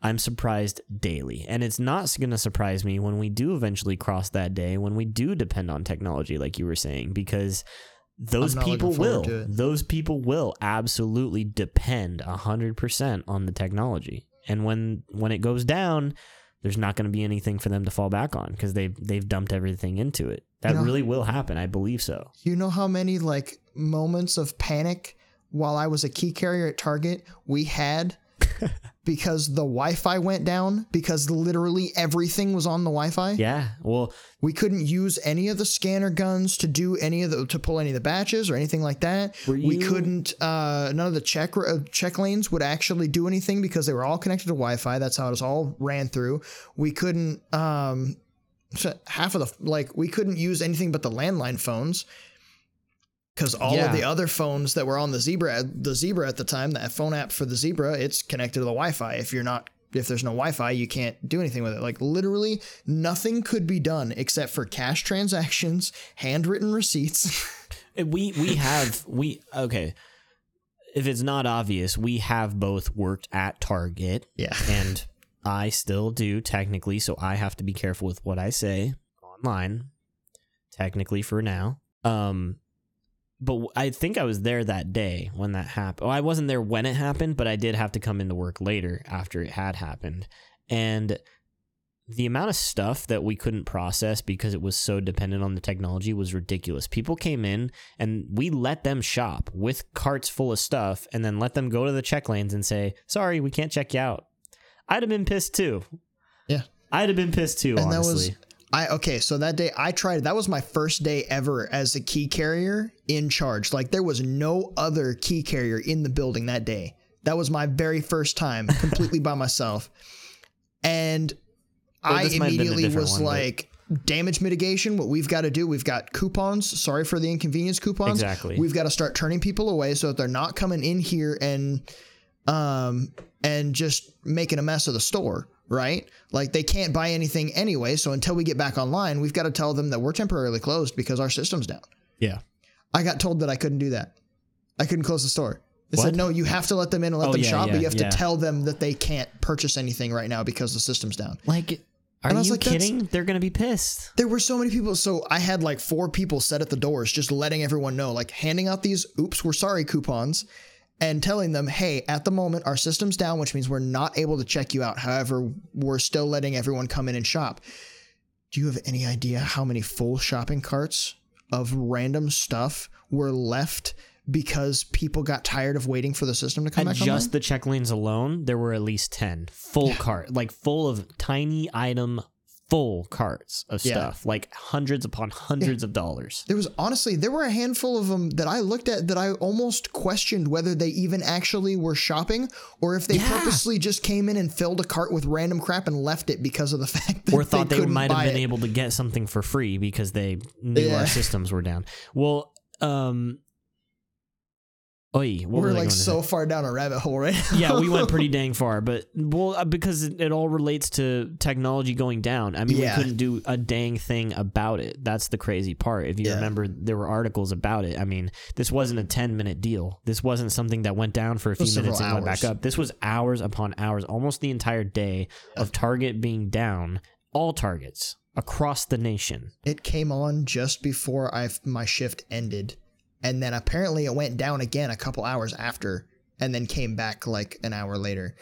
I'm surprised daily. And it's not going to surprise me when we do eventually cross that day, when we do depend on technology, like you were saying, because those people will. Those people will absolutely depend 100% on the technology. And when when it goes down, there's not going to be anything for them to fall back on because they've they've dumped everything into it. That You know- really will happen. I believe so. You know how many like moments of panic while I was a key carrier at Target we had because the Wi-Fi went down because literally everything was on the Wi-Fi. Yeah. Well, We couldn't use any of the scanner guns to do any of the to pull any of the batches or anything like that. Were we couldn't. Uh, none of the check uh, check lanes would actually do anything because they were all connected to Wi-Fi. That's how it was all ran through. We couldn't. Um, half of the like we couldn't use anything but the landline phones because all Yeah. of the other phones that were on the Zebra, the Zebra at the time, that phone app for the Zebra, it's connected to the Wi-Fi. If you're not, if there's no Wi-Fi, you can't do anything with it. Like literally, nothing could be done except for cash transactions, handwritten receipts. we we have we okay. If it's not obvious, we have both worked at Target yeah, and I still do technically, so I have to be careful with what I say online. Technically, for now, um, but I think I was there that day when that happened. Oh, I wasn't there when it happened, but I did have to come into work later after it had happened, and the amount of stuff that we couldn't process because it was so dependent on the technology was ridiculous. People came in and we let them shop with carts full of stuff and then let them go to the check lanes and say, "Sorry, we can't check you out." I'd have been pissed too. Yeah. I'd have been pissed too, and that was honestly. I okay. So that day I tried. That was my first day ever as a key carrier in charge. Like there was no other key carrier in the building that day. That was my very first time, completely by myself, and Or I this might have been a immediately was one, but- like. Damage mitigation. What we've got to do, we've got coupons. Sorry for the inconvenience coupons. Exactly. We've got to start turning people away so that they're not coming in here and um and just making a mess of the store, right? Like they can't buy anything anyway, so until we get back online, we've got to tell them that we're temporarily closed because our system's down. yeah. I got told that I couldn't do that. I couldn't close the store. They What? said no, you have to let them in and let Oh, them yeah, shop, yeah, but you have yeah. to tell them that they can't purchase anything right now because the system's down. Like are And I was you like, kidding? They're going to be pissed. There were so many people. So I had like four people set at the doors, just letting everyone know, like handing out these oops, we're sorry coupons and telling them, hey, at the moment, our system's down, which means we're not able to check you out. However, we're still letting everyone come in and shop. Do you have any idea how many full shopping carts of random stuff were left because people got tired of waiting for the system to come And back just online? the check lanes alone, there were at least 10 full cart, like full of tiny item full carts of Yeah. stuff, like hundreds upon hundreds of dollars. There was honestly there were a handful of them that I looked at that I almost questioned whether they even actually were shopping or if they Yeah. purposely just came in and filled a cart with random crap and left it because of the fact that or thought they, couldn't might have been it. able to get something for free because they knew Yeah. our systems were down. Well, um, what We're like so far down a rabbit hole right now. yeah, we went pretty dang far, but well, uh, because it, it all relates to technology going down. I mean, Yeah. we couldn't do a dang thing about it. That's the crazy part. If you Yeah. remember, there were articles about it. I mean, this wasn't a ten minute deal. This wasn't something that went down for a few minutes and several went back up. This was hours upon hours, almost the entire day of Target being down. All targets across the nation. It came on just before I my shift ended, and then apparently it went down again a couple hours after, and then came back like an hour later.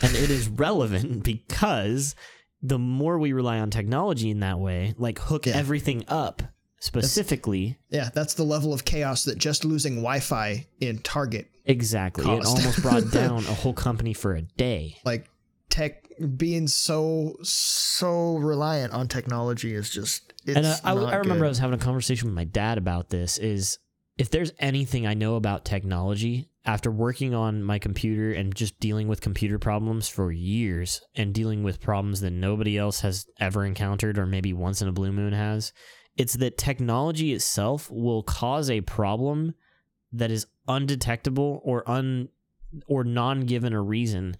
and it is relevant because the more we rely on technology in that way, like hook Yeah. everything up specifically, Yeah, that's the level of chaos that just losing Wi-Fi in Target, exactly, it almost brought down a whole company for a day. like tech being so so reliant on technology is just it's and I, I remember I was having a conversation with my dad about this. Is if there's anything I know about technology after working on my computer and just dealing with computer problems for years and dealing with problems that nobody else has ever encountered or maybe once in a blue moon has, it's that technology itself will cause a problem that is undetectable or un or non given a reason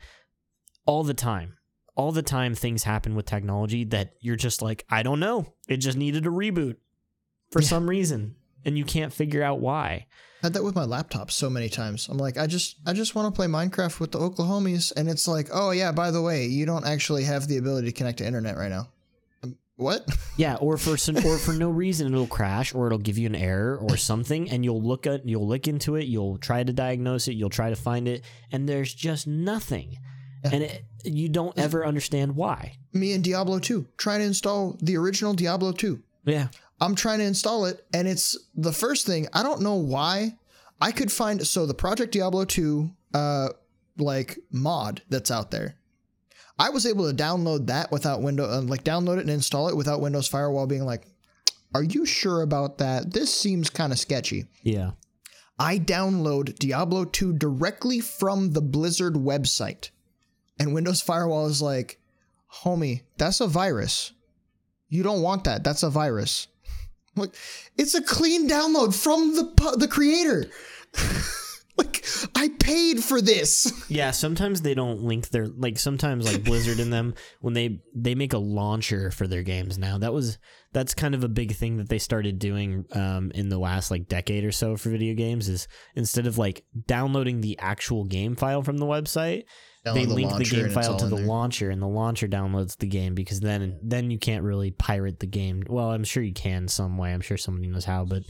all the time. All the time things happen with technology that you're just like, I don't know. It just needed a reboot for Yeah. some reason. And you can't figure out why. I had that with my laptop so many times. I'm like, I just I just want to play Minecraft with the Oklahomies, and it's like, oh yeah, by the way, you don't actually have the ability to connect to internet right now. Um, What? Yeah, or for some, or for no reason it'll crash or it'll give you an error or something and you'll look at you'll look into it, you'll try to diagnose it, you'll try to find it and there's just nothing. And it, you don't ever understand why. Me and Diablo 2 trying to install the original Diablo 2. Yeah. I'm trying to install it, and it's the first thing. I don't know why. I could find so the Project Diablo 2 uh like mod that's out there. I was able to download that without window uh, like download it and install it without Windows Firewall being like, "Are you sure about that? This seems kind of sketchy." Yeah. I download Diablo 2 directly from the Blizzard website. And Windows Firewall is like, homie, that's a virus. You don't want that. That's a virus. Like, it's a clean download from the the creator. like, I paid for this. Yeah, sometimes they don't link their like sometimes like Blizzard in them when they they make a launcher for their games now. That was that's kind of a big thing that they started doing um, in the last like decade or so for video games is instead of like downloading the actual game file from the website, they the link the game file to the there. launcher and the launcher downloads the game because then then you can't really pirate the game. Well, I'm sure you can some way. I'm sure somebody knows how, but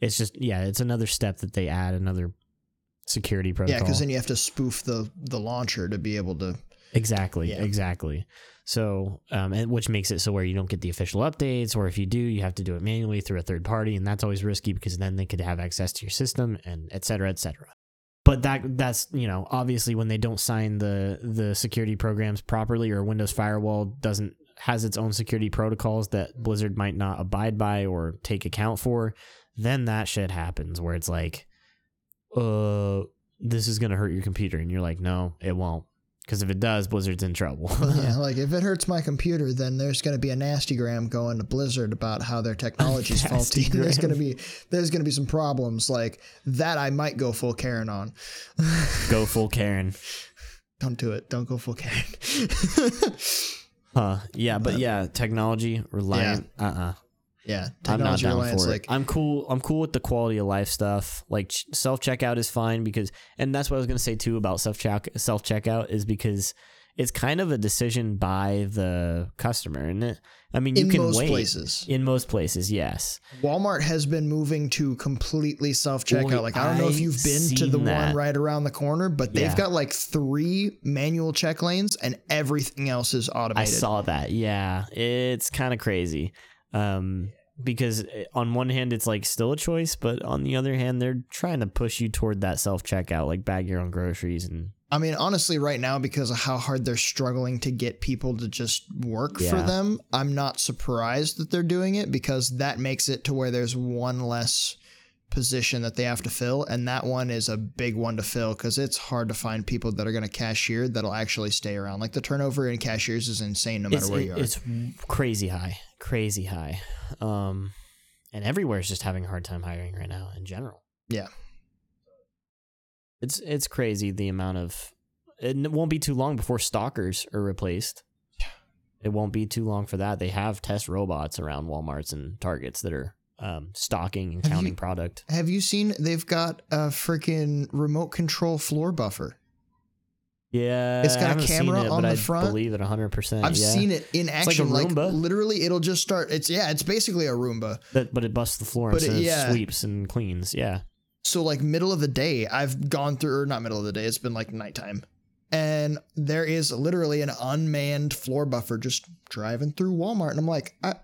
it's just yeah, it's another step that they add another security protocol. Yeah, because then you have to spoof the the launcher to be able to. Exactly, Yeah. exactly. So, um, and which makes it so where you don't get the official updates, or if you do, you have to do it manually through a third party, and that's always risky because then they could have access to your system and et cetera, et cetera. But that that's you know obviously when they don't sign the the security programs properly, or Windows Firewall doesn't has its own security protocols that Blizzard might not abide by or take account for, then that shit happens where it's like, uh, this is gonna hurt your computer, and you're like, no, it won't. Because if it does, Blizzard's in trouble. yeah, like if it hurts my computer, then there's going to be a nasty gram going to Blizzard about how their technology is faulty. and there's going to be there's going to be some problems like that. I might go full Karen on. Go full Karen. Don't do it. Don't go full Karen. Huh. Yeah, but yeah, technology reliant. Uh uh yeah, I'm not down for like it. I'm cool. I'm cool with the quality of life stuff. Like self checkout is fine because, and that's what I was gonna say too about self check self checkout is because it's kind of a decision by the customer, and it. I mean, you in can most wait places. in most places. Yes. Walmart has been moving to completely self checkout. Well, Like I don't know if you've been to the that. one right around the corner, but they've Yeah. got like three manual check lanes and everything else is automated. I saw that. Yeah, it's kind of crazy. Um, because eh, on one hand, it's like still a choice, but on the other hand, they're trying to push you toward that self checkout, like bag your own groceries and I mean, honestly, right now, because of how hard they're struggling to get people to just work for them, I'm not surprised that they're doing it because that makes it to where there's one less position that they have to fill. And that one is a big one to fill because it's hard to find people that are going to cashier that'll actually stay around. Like the turnover in cashiers is insane no matter it's, where you are. it's crazy high, crazy high. Um, and everywhere's just having a hard time hiring right now in general. Yeah. It's it's crazy the amount of. It won't be too long before stalkers are replaced. It won't be too long for that. They have test robots around WalMarts and Targets that are um, stalking and Have you- counting product. Have you seen they've got a freaking remote control floor buffer? Yeah, it's got a camera it, on but the I front. believe it 100. percent I've yeah. seen it in like a action. Like, Roomba. literally, it'll just start. It's yeah, it's basically a Roomba. That, but it busts the floor But it- yeah. sweeps and cleans. Yeah, So like middle of the day, I've gone through or not middle of the day, it's been like nighttime. And there is literally an unmanned floor buffer just driving through Walmart. And I'm like, I,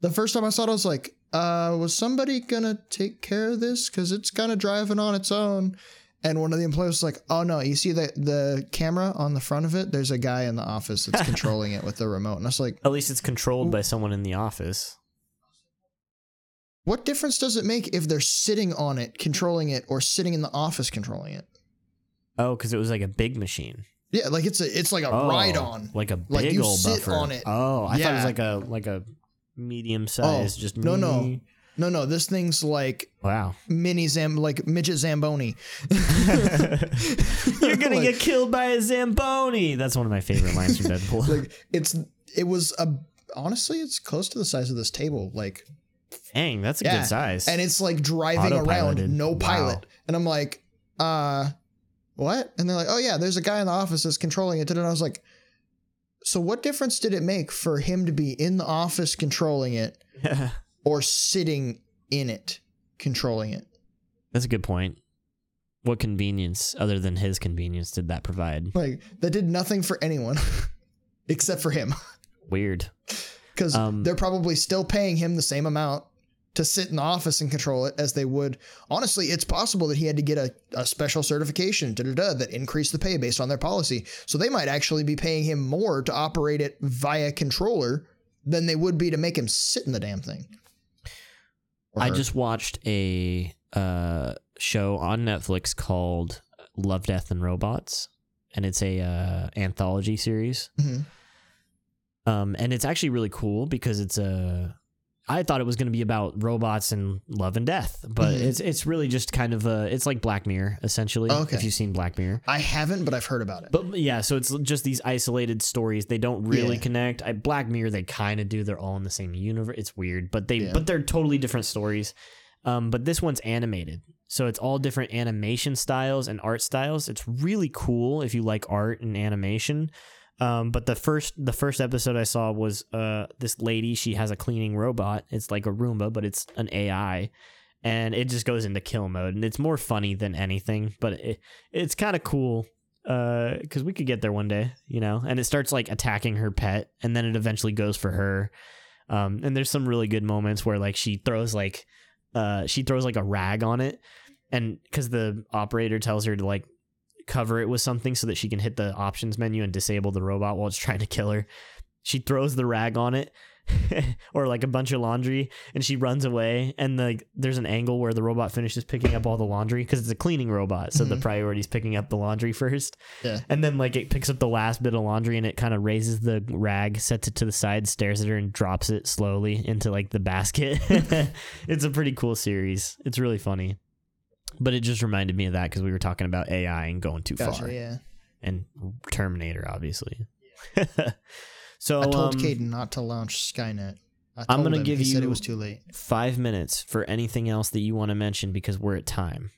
the first time I saw it, I was like, uh, was somebody gonna take care of this? Cause it's kind of driving on its own. And one of the employees was like, oh no, you see the, the camera on the front of it? There's a guy in the office that's controlling it with the remote. And I was like, at least it's controlled by someone in the office. what difference does it make if they're sitting on it, controlling it, or sitting in the office controlling it? Oh, because it was like a big machine. Yeah, like it's a it's like a Oh, ride on. like a big Like, you old sit buffer. on it. Oh, I thought it was like a like a medium oh, size. just no, no. me. No, no, no, this thing's like Wow, mini zam like midget zamboni. you're gonna Like- get killed by a zamboni. That's one of my favorite lines from Deadpool. Like it's it was a honestly it's close to the size of this table. Like Dang, that's a Yeah, good size. and it's like driving around, no Wow. pilot. And I'm like, uh, what? And they're like, oh yeah, there's a guy in the office that's controlling it. And I was like, so what difference did it make for him to be in the office controlling it or sitting in it controlling it? that's a good point. What convenience, other than his convenience, did that provide? Like that did nothing for anyone except for him. Weird. Because Um, they're probably still paying him the same amount to sit in the office and control it as they would. Honestly, it's possible that he had to get a, a special certification da, da, da, that increased the pay based on their policy. So they might actually be paying him more to operate it via controller than they would be to make him sit in the damn thing. I just watched a uh, show on Netflix called Love, Death, and Robots, and it's a uh, anthology series. Mhm. Um, and it's actually really cool because it's a. I thought it was going to be about robots and love and death, but Mhm. it's it's really just kind of a. It's like Black Mirror essentially. Okay. If you've seen Black Mirror. I haven't, but I've heard about it. But yeah, so it's just these isolated stories. They don't really Yeah. connect. I, Black Mirror, they kind of do. They're all in the same universe. It's weird, but they Yeah. but they're totally different stories. Um, but this one's animated, so it's all different animation styles and art styles. It's really cool if you like art and animation. Um, but the first the first episode I saw was uh this lady. She has a cleaning robot. It's like a Roomba, but it's an AI, and it just goes into kill mode. And it's more funny than anything, but it, it's kind of cool because we could get there one day, you know. And it starts like attacking her pet, and then it eventually goes for her. Um, and there's some really good moments where like she throws like uh she throws like a rag on it, and because the operator tells her to like cover it with something so that she can hit the options menu and disable the robot while it's trying to kill her. She throws the rag on it. or like a bunch of laundry and she runs away and like there's an angle where the robot finishes picking up all the laundry because it's a cleaning robot so the Mhm. priority is picking up the laundry first Yeah. and then like it picks up the last bit of laundry and it kind of raises the rag sets it to the side stares at her and drops it slowly into like the basket it's a pretty cool series it's really funny but it just reminded me of that because we were talking about ai and going too Gotcha, far yeah. and terminator obviously so I told um, Caden not to launch Skynet. I I'm gonna him. give he said you- it was too late. five minutes for anything else that you want to mention because we're at time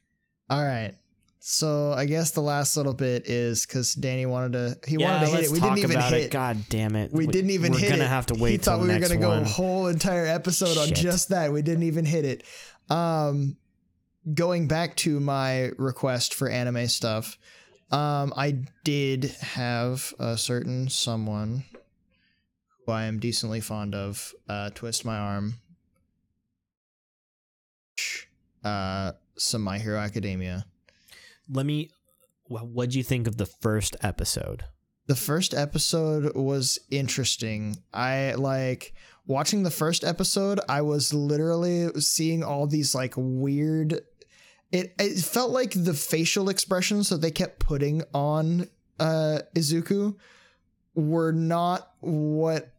All right. So I guess the last little bit is because Danny wanted to. He yeah, wanted to hit it. We didn't even hit. it. God damn it! We didn't even hit it. We're hit gonna it. have to wait. He thought we were gonna go a whole entire episode on just that. We didn't even hit it. Um, going back to my request for anime stuff, um, I did have a certain someone who I am decently fond of uh, twist my arm. Uh, some My Hero Academia. Let me. What'd you think of the first episode? the first episode was interesting. I like watching the first episode. I was literally seeing all these like weird. It it felt like the facial expressions that they kept putting on uh Izuku were not what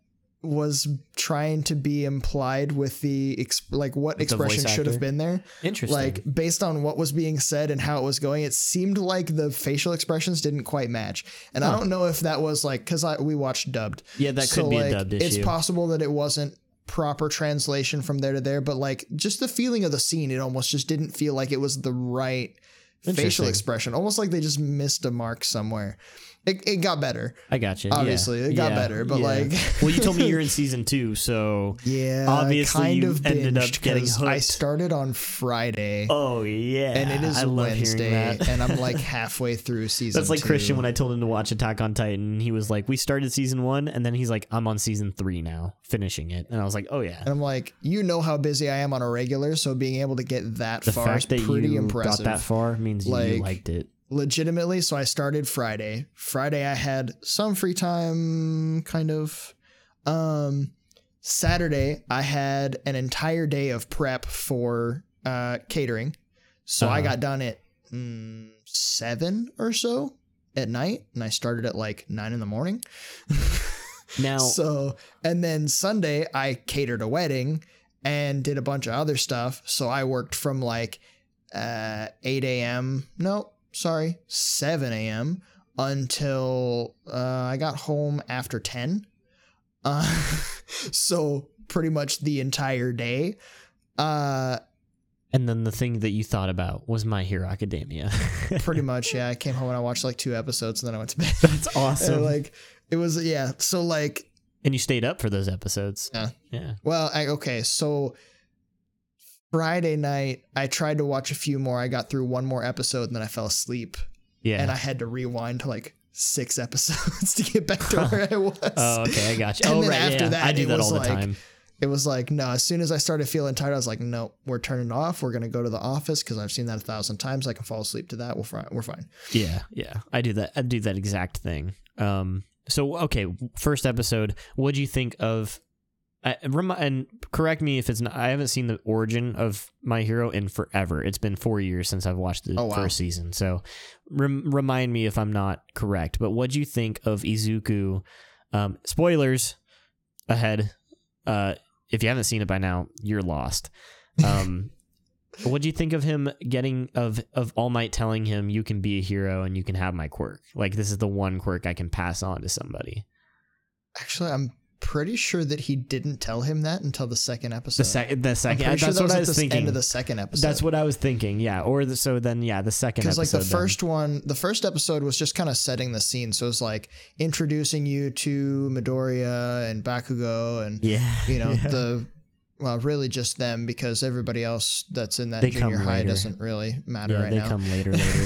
was trying to be implied with the exp- like what the expression should have been there. Interesting. like based on what was being said and how it was going it seemed like the facial expressions didn't quite match. And i don't know if that was like because i we watched dubbed. Yeah, that so could be like a dubbed issue. it's possible that it wasn't proper translation from there to there but like just the feeling of the scene it almost just didn't feel like it was the right facial expression. Almost like they just missed a mark somewhere it, it got better I got you. obviously, it got better, but, like- well, you told me you're in season two, so yeah Obviously, kind you of ended up getting 'cause i started on friday oh yeah, and it is I Wednesday, and I'm like halfway through season. That's like two. Christian when I told him to watch Attack on Titan. He was like, "We started season one, and then he's like, I'm on season three now, finishing it." And I was like, "Oh yeah." and I'm like, you know how busy I am on a regular, so being able to get that The far is that pretty you impressive. got that far means you liked it. Legitimately, so I started Friday. Friday I had some free time, kind of. Um, Saturday I had an entire day of prep for uh catering, so I Uh-huh. got done at mm, seven or so at night, and I started at like nine in the morning. Now, So, and then Sunday, I catered a wedding and did a bunch of other stuff. So I worked from like uh, 8 a.m. No, sorry, 7 a.m. until uh, I got home after 10. Uh, so pretty much the entire day. Uh, And then the thing that you thought about was My Hero Academia. pretty much, yeah. I came home and I watched like two episodes, and then I went to bed. That's And, awesome. like it was, yeah. So like, and you stayed up for those episodes. Yeah. Yeah. well, I, okay, so. Friday night, I tried to watch a few more. I got through one more episode and then I fell asleep. Yeah. and I had to rewind to like six episodes to get back to where I was. oh, okay. I got you. And oh, then right. after yeah. that, I do that all the like- time. It was like, no, as soon as I started feeling tired, I was like, no, we're turning off. We're going to go to the office because I've seen that a thousand times. I can fall asleep to that. We're fine. We're fine. Yeah, yeah. I do that. I do that exact thing. Um. So okay, first episode. What do you think of? And correct me if it's not. I haven't seen the origin of my hero in forever. It's been four years since I've watched the Oh, wow. first season. So rem- remind me if I'm not correct. But what do you think of Izuku? Um, spoilers ahead. Uh, if you haven't seen it by now, you're lost. Um, what do you think of him getting of of All Might telling him you can be a hero and you can have my quirk? Like this is the one quirk I can pass on to somebody. Actually, I'm pretty sure that he didn't tell him that until the second episode. The second, the second. pretty That's sure that what was I at was the thinking. end of the second episode. That's what I was thinking. Yeah. Or the, so then yeah, the second because like the then. first one the first episode was just kind of setting the scene so it was like introducing you to midoriya and bakugo and Yeah. you know yeah. the well really just them because everybody else that's in that They junior high later. doesn't really matter Yeah, right they now come later later.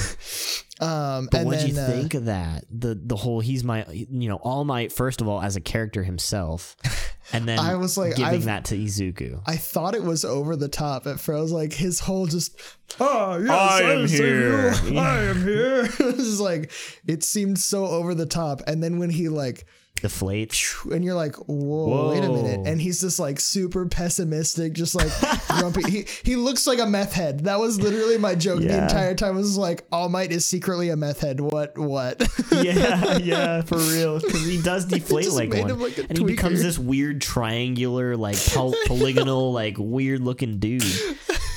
um But what do you uh, think of that? The the whole he's my you know All Might first of all as a character himself, and then I was like, giving I've- that to Izuku. I thought it was over the top at first. I was like his whole just, oh yes, I am here." you. I am here. it was like it seemed so over the top. And then when he like, Deflate. and you're like, whoa, wait a minute, and he's just like super pessimistic, just like grumpy. He he looks like a meth head. That was literally my joke the entire time. Was like All Might is secretly a meth head. What what? yeah, yeah, for real. Because he does deflate like one, like and he becomes this weird triangular, like poly- polygonal, like weird looking dude,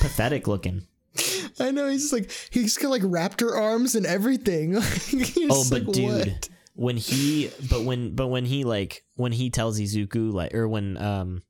pathetic looking. I know he's just like he's got like raptor arms and everything. Oh, but like, dude, what? When he, but when, but when he like when he tells Izuku like, or when um,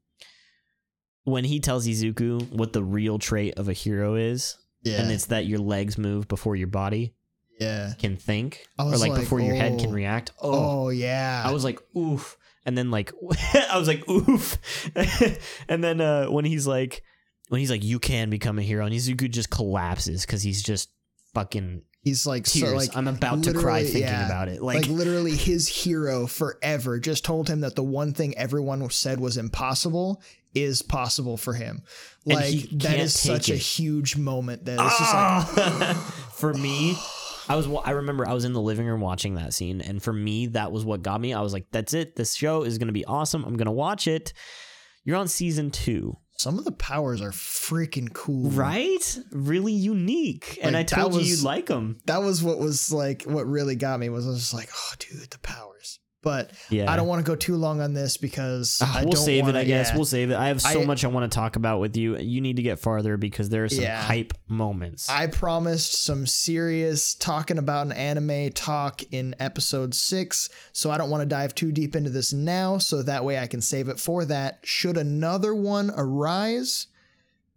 when he tells Izuku what the real trait of a hero is, yeah, and it's that your legs move before your body yeah. can think, or like, like, before your head can oh. react. Oh, Oh yeah. I was like, oof. And then like I was like, oof. and then uh when he's like when he's like, you can become a hero, and Izuku just collapses because he's just fucking He's like tears. so like I'm about to cry thinking yeah. about it. like, Like, literally his hero forever just told him that the one thing everyone said was impossible is possible for him. Like that is such take a huge moment that it's just like ah! for me, I was I remember I was in the living room watching that scene, and for me, that was what got me. I was like, "That's it. This show is gonna be awesome. I'm gonna watch it." You're on season two, some of the powers are freaking cool. right? Really unique, and I Like, told you you'd like them. That was what was like what really got me was I was just like, oh dude, the powers. But Yeah, I don't want to go too long on this because ah, I we'll save wanna, it, I guess. yeah. We'll save it. I have so I- much I want to talk about with you. You need to get farther because there are some Yeah. hype moments. I promised some serious talking about an anime talk in episode six, so I don't want to dive too deep into this now, so that way I can save it for that. Should another one arise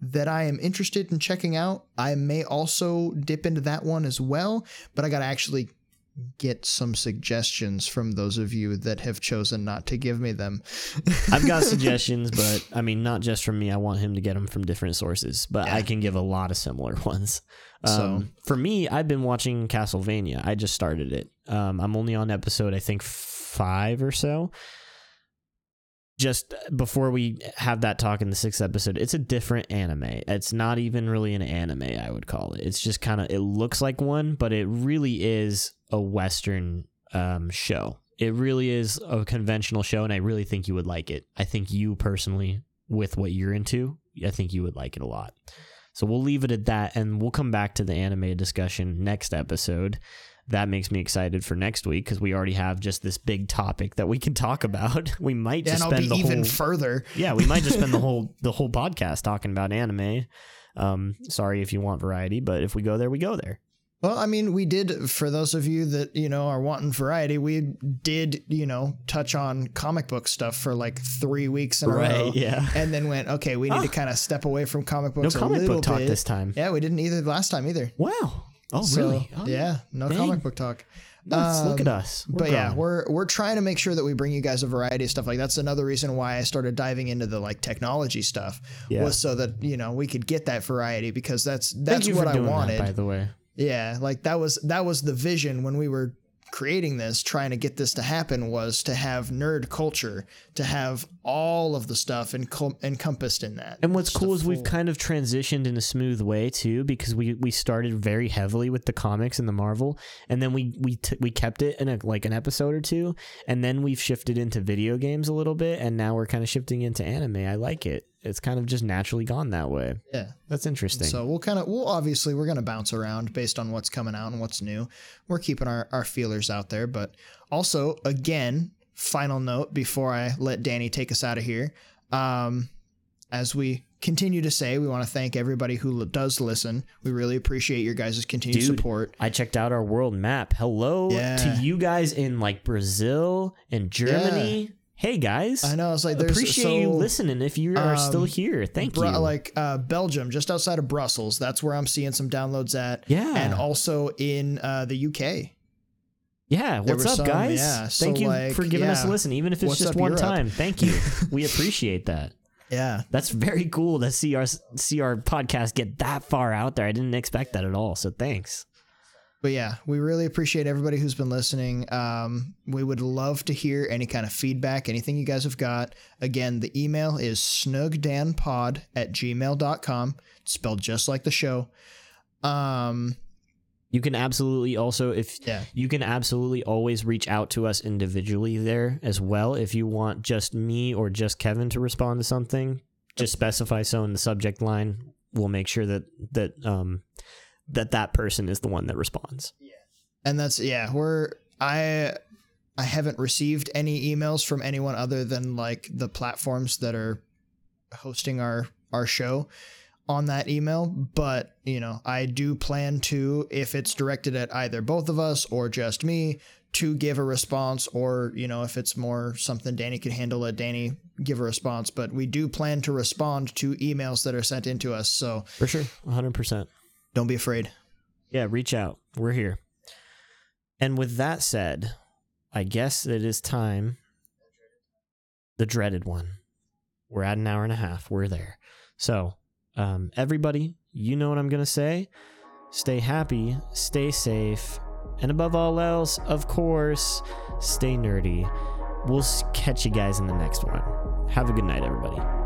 that I am interested in checking out, I may also dip into that one as well, but I got to actually get some suggestions from those of you that have chosen not to give me them. I've got suggestions, but I mean, not just from me. I want him to get them from different sources, but I can give a lot of similar ones. So- Um, for me, I've been watching Castlevania. I just started it. Um, I'm only on episode, I think, five or so. Just before we have that talk in the sixth episode, it's a different anime. It's not even really an anime, I would call it. It's just kind of, it looks like one, but it really is a Western um, show. It really is a conventional show, and I really think you would like it. I think you personally, with what you're into, I think you would like it a lot. So we'll leave it at that, and we'll come back to the anime discussion next episode. That makes me excited for next week because we already have just this big topic that we can talk about. We might just spend the even whole further. yeah, we might just spend the whole the whole podcast talking about anime. Um, sorry if you want variety, but if we go there, we go there. Well, I mean, we did for those of you that you know are wanting variety. We did, you know, touch on comic book stuff for like three weeks in a row, Yeah. and then went, okay, we need to kind of step away from comic No books a comic book talk bit. this time. Yeah, we didn't either last time either. Wow. Oh, So, really? Oh, yeah, no dang. comic book talk. nuts. Look at Um, us. We're but yeah, we're we're trying to make sure that we bring you guys a variety of stuff. Like that's another reason why I started diving into the like technology stuff Yeah. was so that you know we could get that variety because that's Thank that's you what for I doing that, wanted. by the way. Yeah, like that was that was the vision when we were creating this, trying to get this to happen was to have nerd culture, to have all of the stuff encom- encompassed in that. And what's cool is we've kind of transitioned in a smooth way too, because we we started very heavily with the comics and the Marvel, and then we we t- we kept it in a like an episode or two, and then we've shifted into video games a little bit, and now we're kind of shifting into anime. I like it. It's kind of just naturally gone that way. yeah. That's interesting. So we'll kind of we'll obviously we're gonna bounce around based on what's coming out and what's new. We're keeping our, our feelers out there, but also again, final note before I let Danny take us out of here. Um, as we continue to say, we want to thank everybody who l- does listen. We really appreciate your guys' continued Dude, support. I checked out our world map. Hello Yeah. to you guys in like Brazil and Germany. Hey guys, I know it's like there's appreciate you listening. If you are still um, here, thank Bru- you. Like uh, Belgium, just outside of Brussels. That's where I'm seeing some downloads at. Yeah. And also in uh, the UK. Yeah, what's up, some, guys? yeah, so, Thank you like, for giving us a listen, even if it's What's just one Europe? time. Thank you. we appreciate that. Yeah. That's very cool to see our see our podcast get that far out there. I didn't expect that at all. So thanks. But yeah, we really appreciate everybody who's been listening. Um, we would love to hear any kind of feedback, anything you guys have got. Again, the email is snugdanpod at gmail.com. It's spelled just like the show. Um, You can absolutely also if yeah. you can absolutely always reach out to us individually there as well if you want just me or just Kevin to respond to something. Just specify so in the subject line. We'll make sure that that um that that person is the one that responds. Yeah. And that's yeah, we're I I haven't received any emails from anyone other than like the platforms that are hosting our our show on that email, but you know, I do plan to if it's directed at either both of us or just me to give a response or, you know, if it's more something Danny could handle, let Danny give a response, but we do plan to respond to emails that are sent into us, so For sure. 100%. Don't be afraid. Yeah, reach out. We're here. And with that said, I guess it is time. The dreaded one. We're at an hour and a half. We're there. So, um, everybody, you know what I'm going to say. Stay happy, stay safe, and above all else, of course, stay nerdy. We'll catch you guys in the next one. Have a good night, everybody.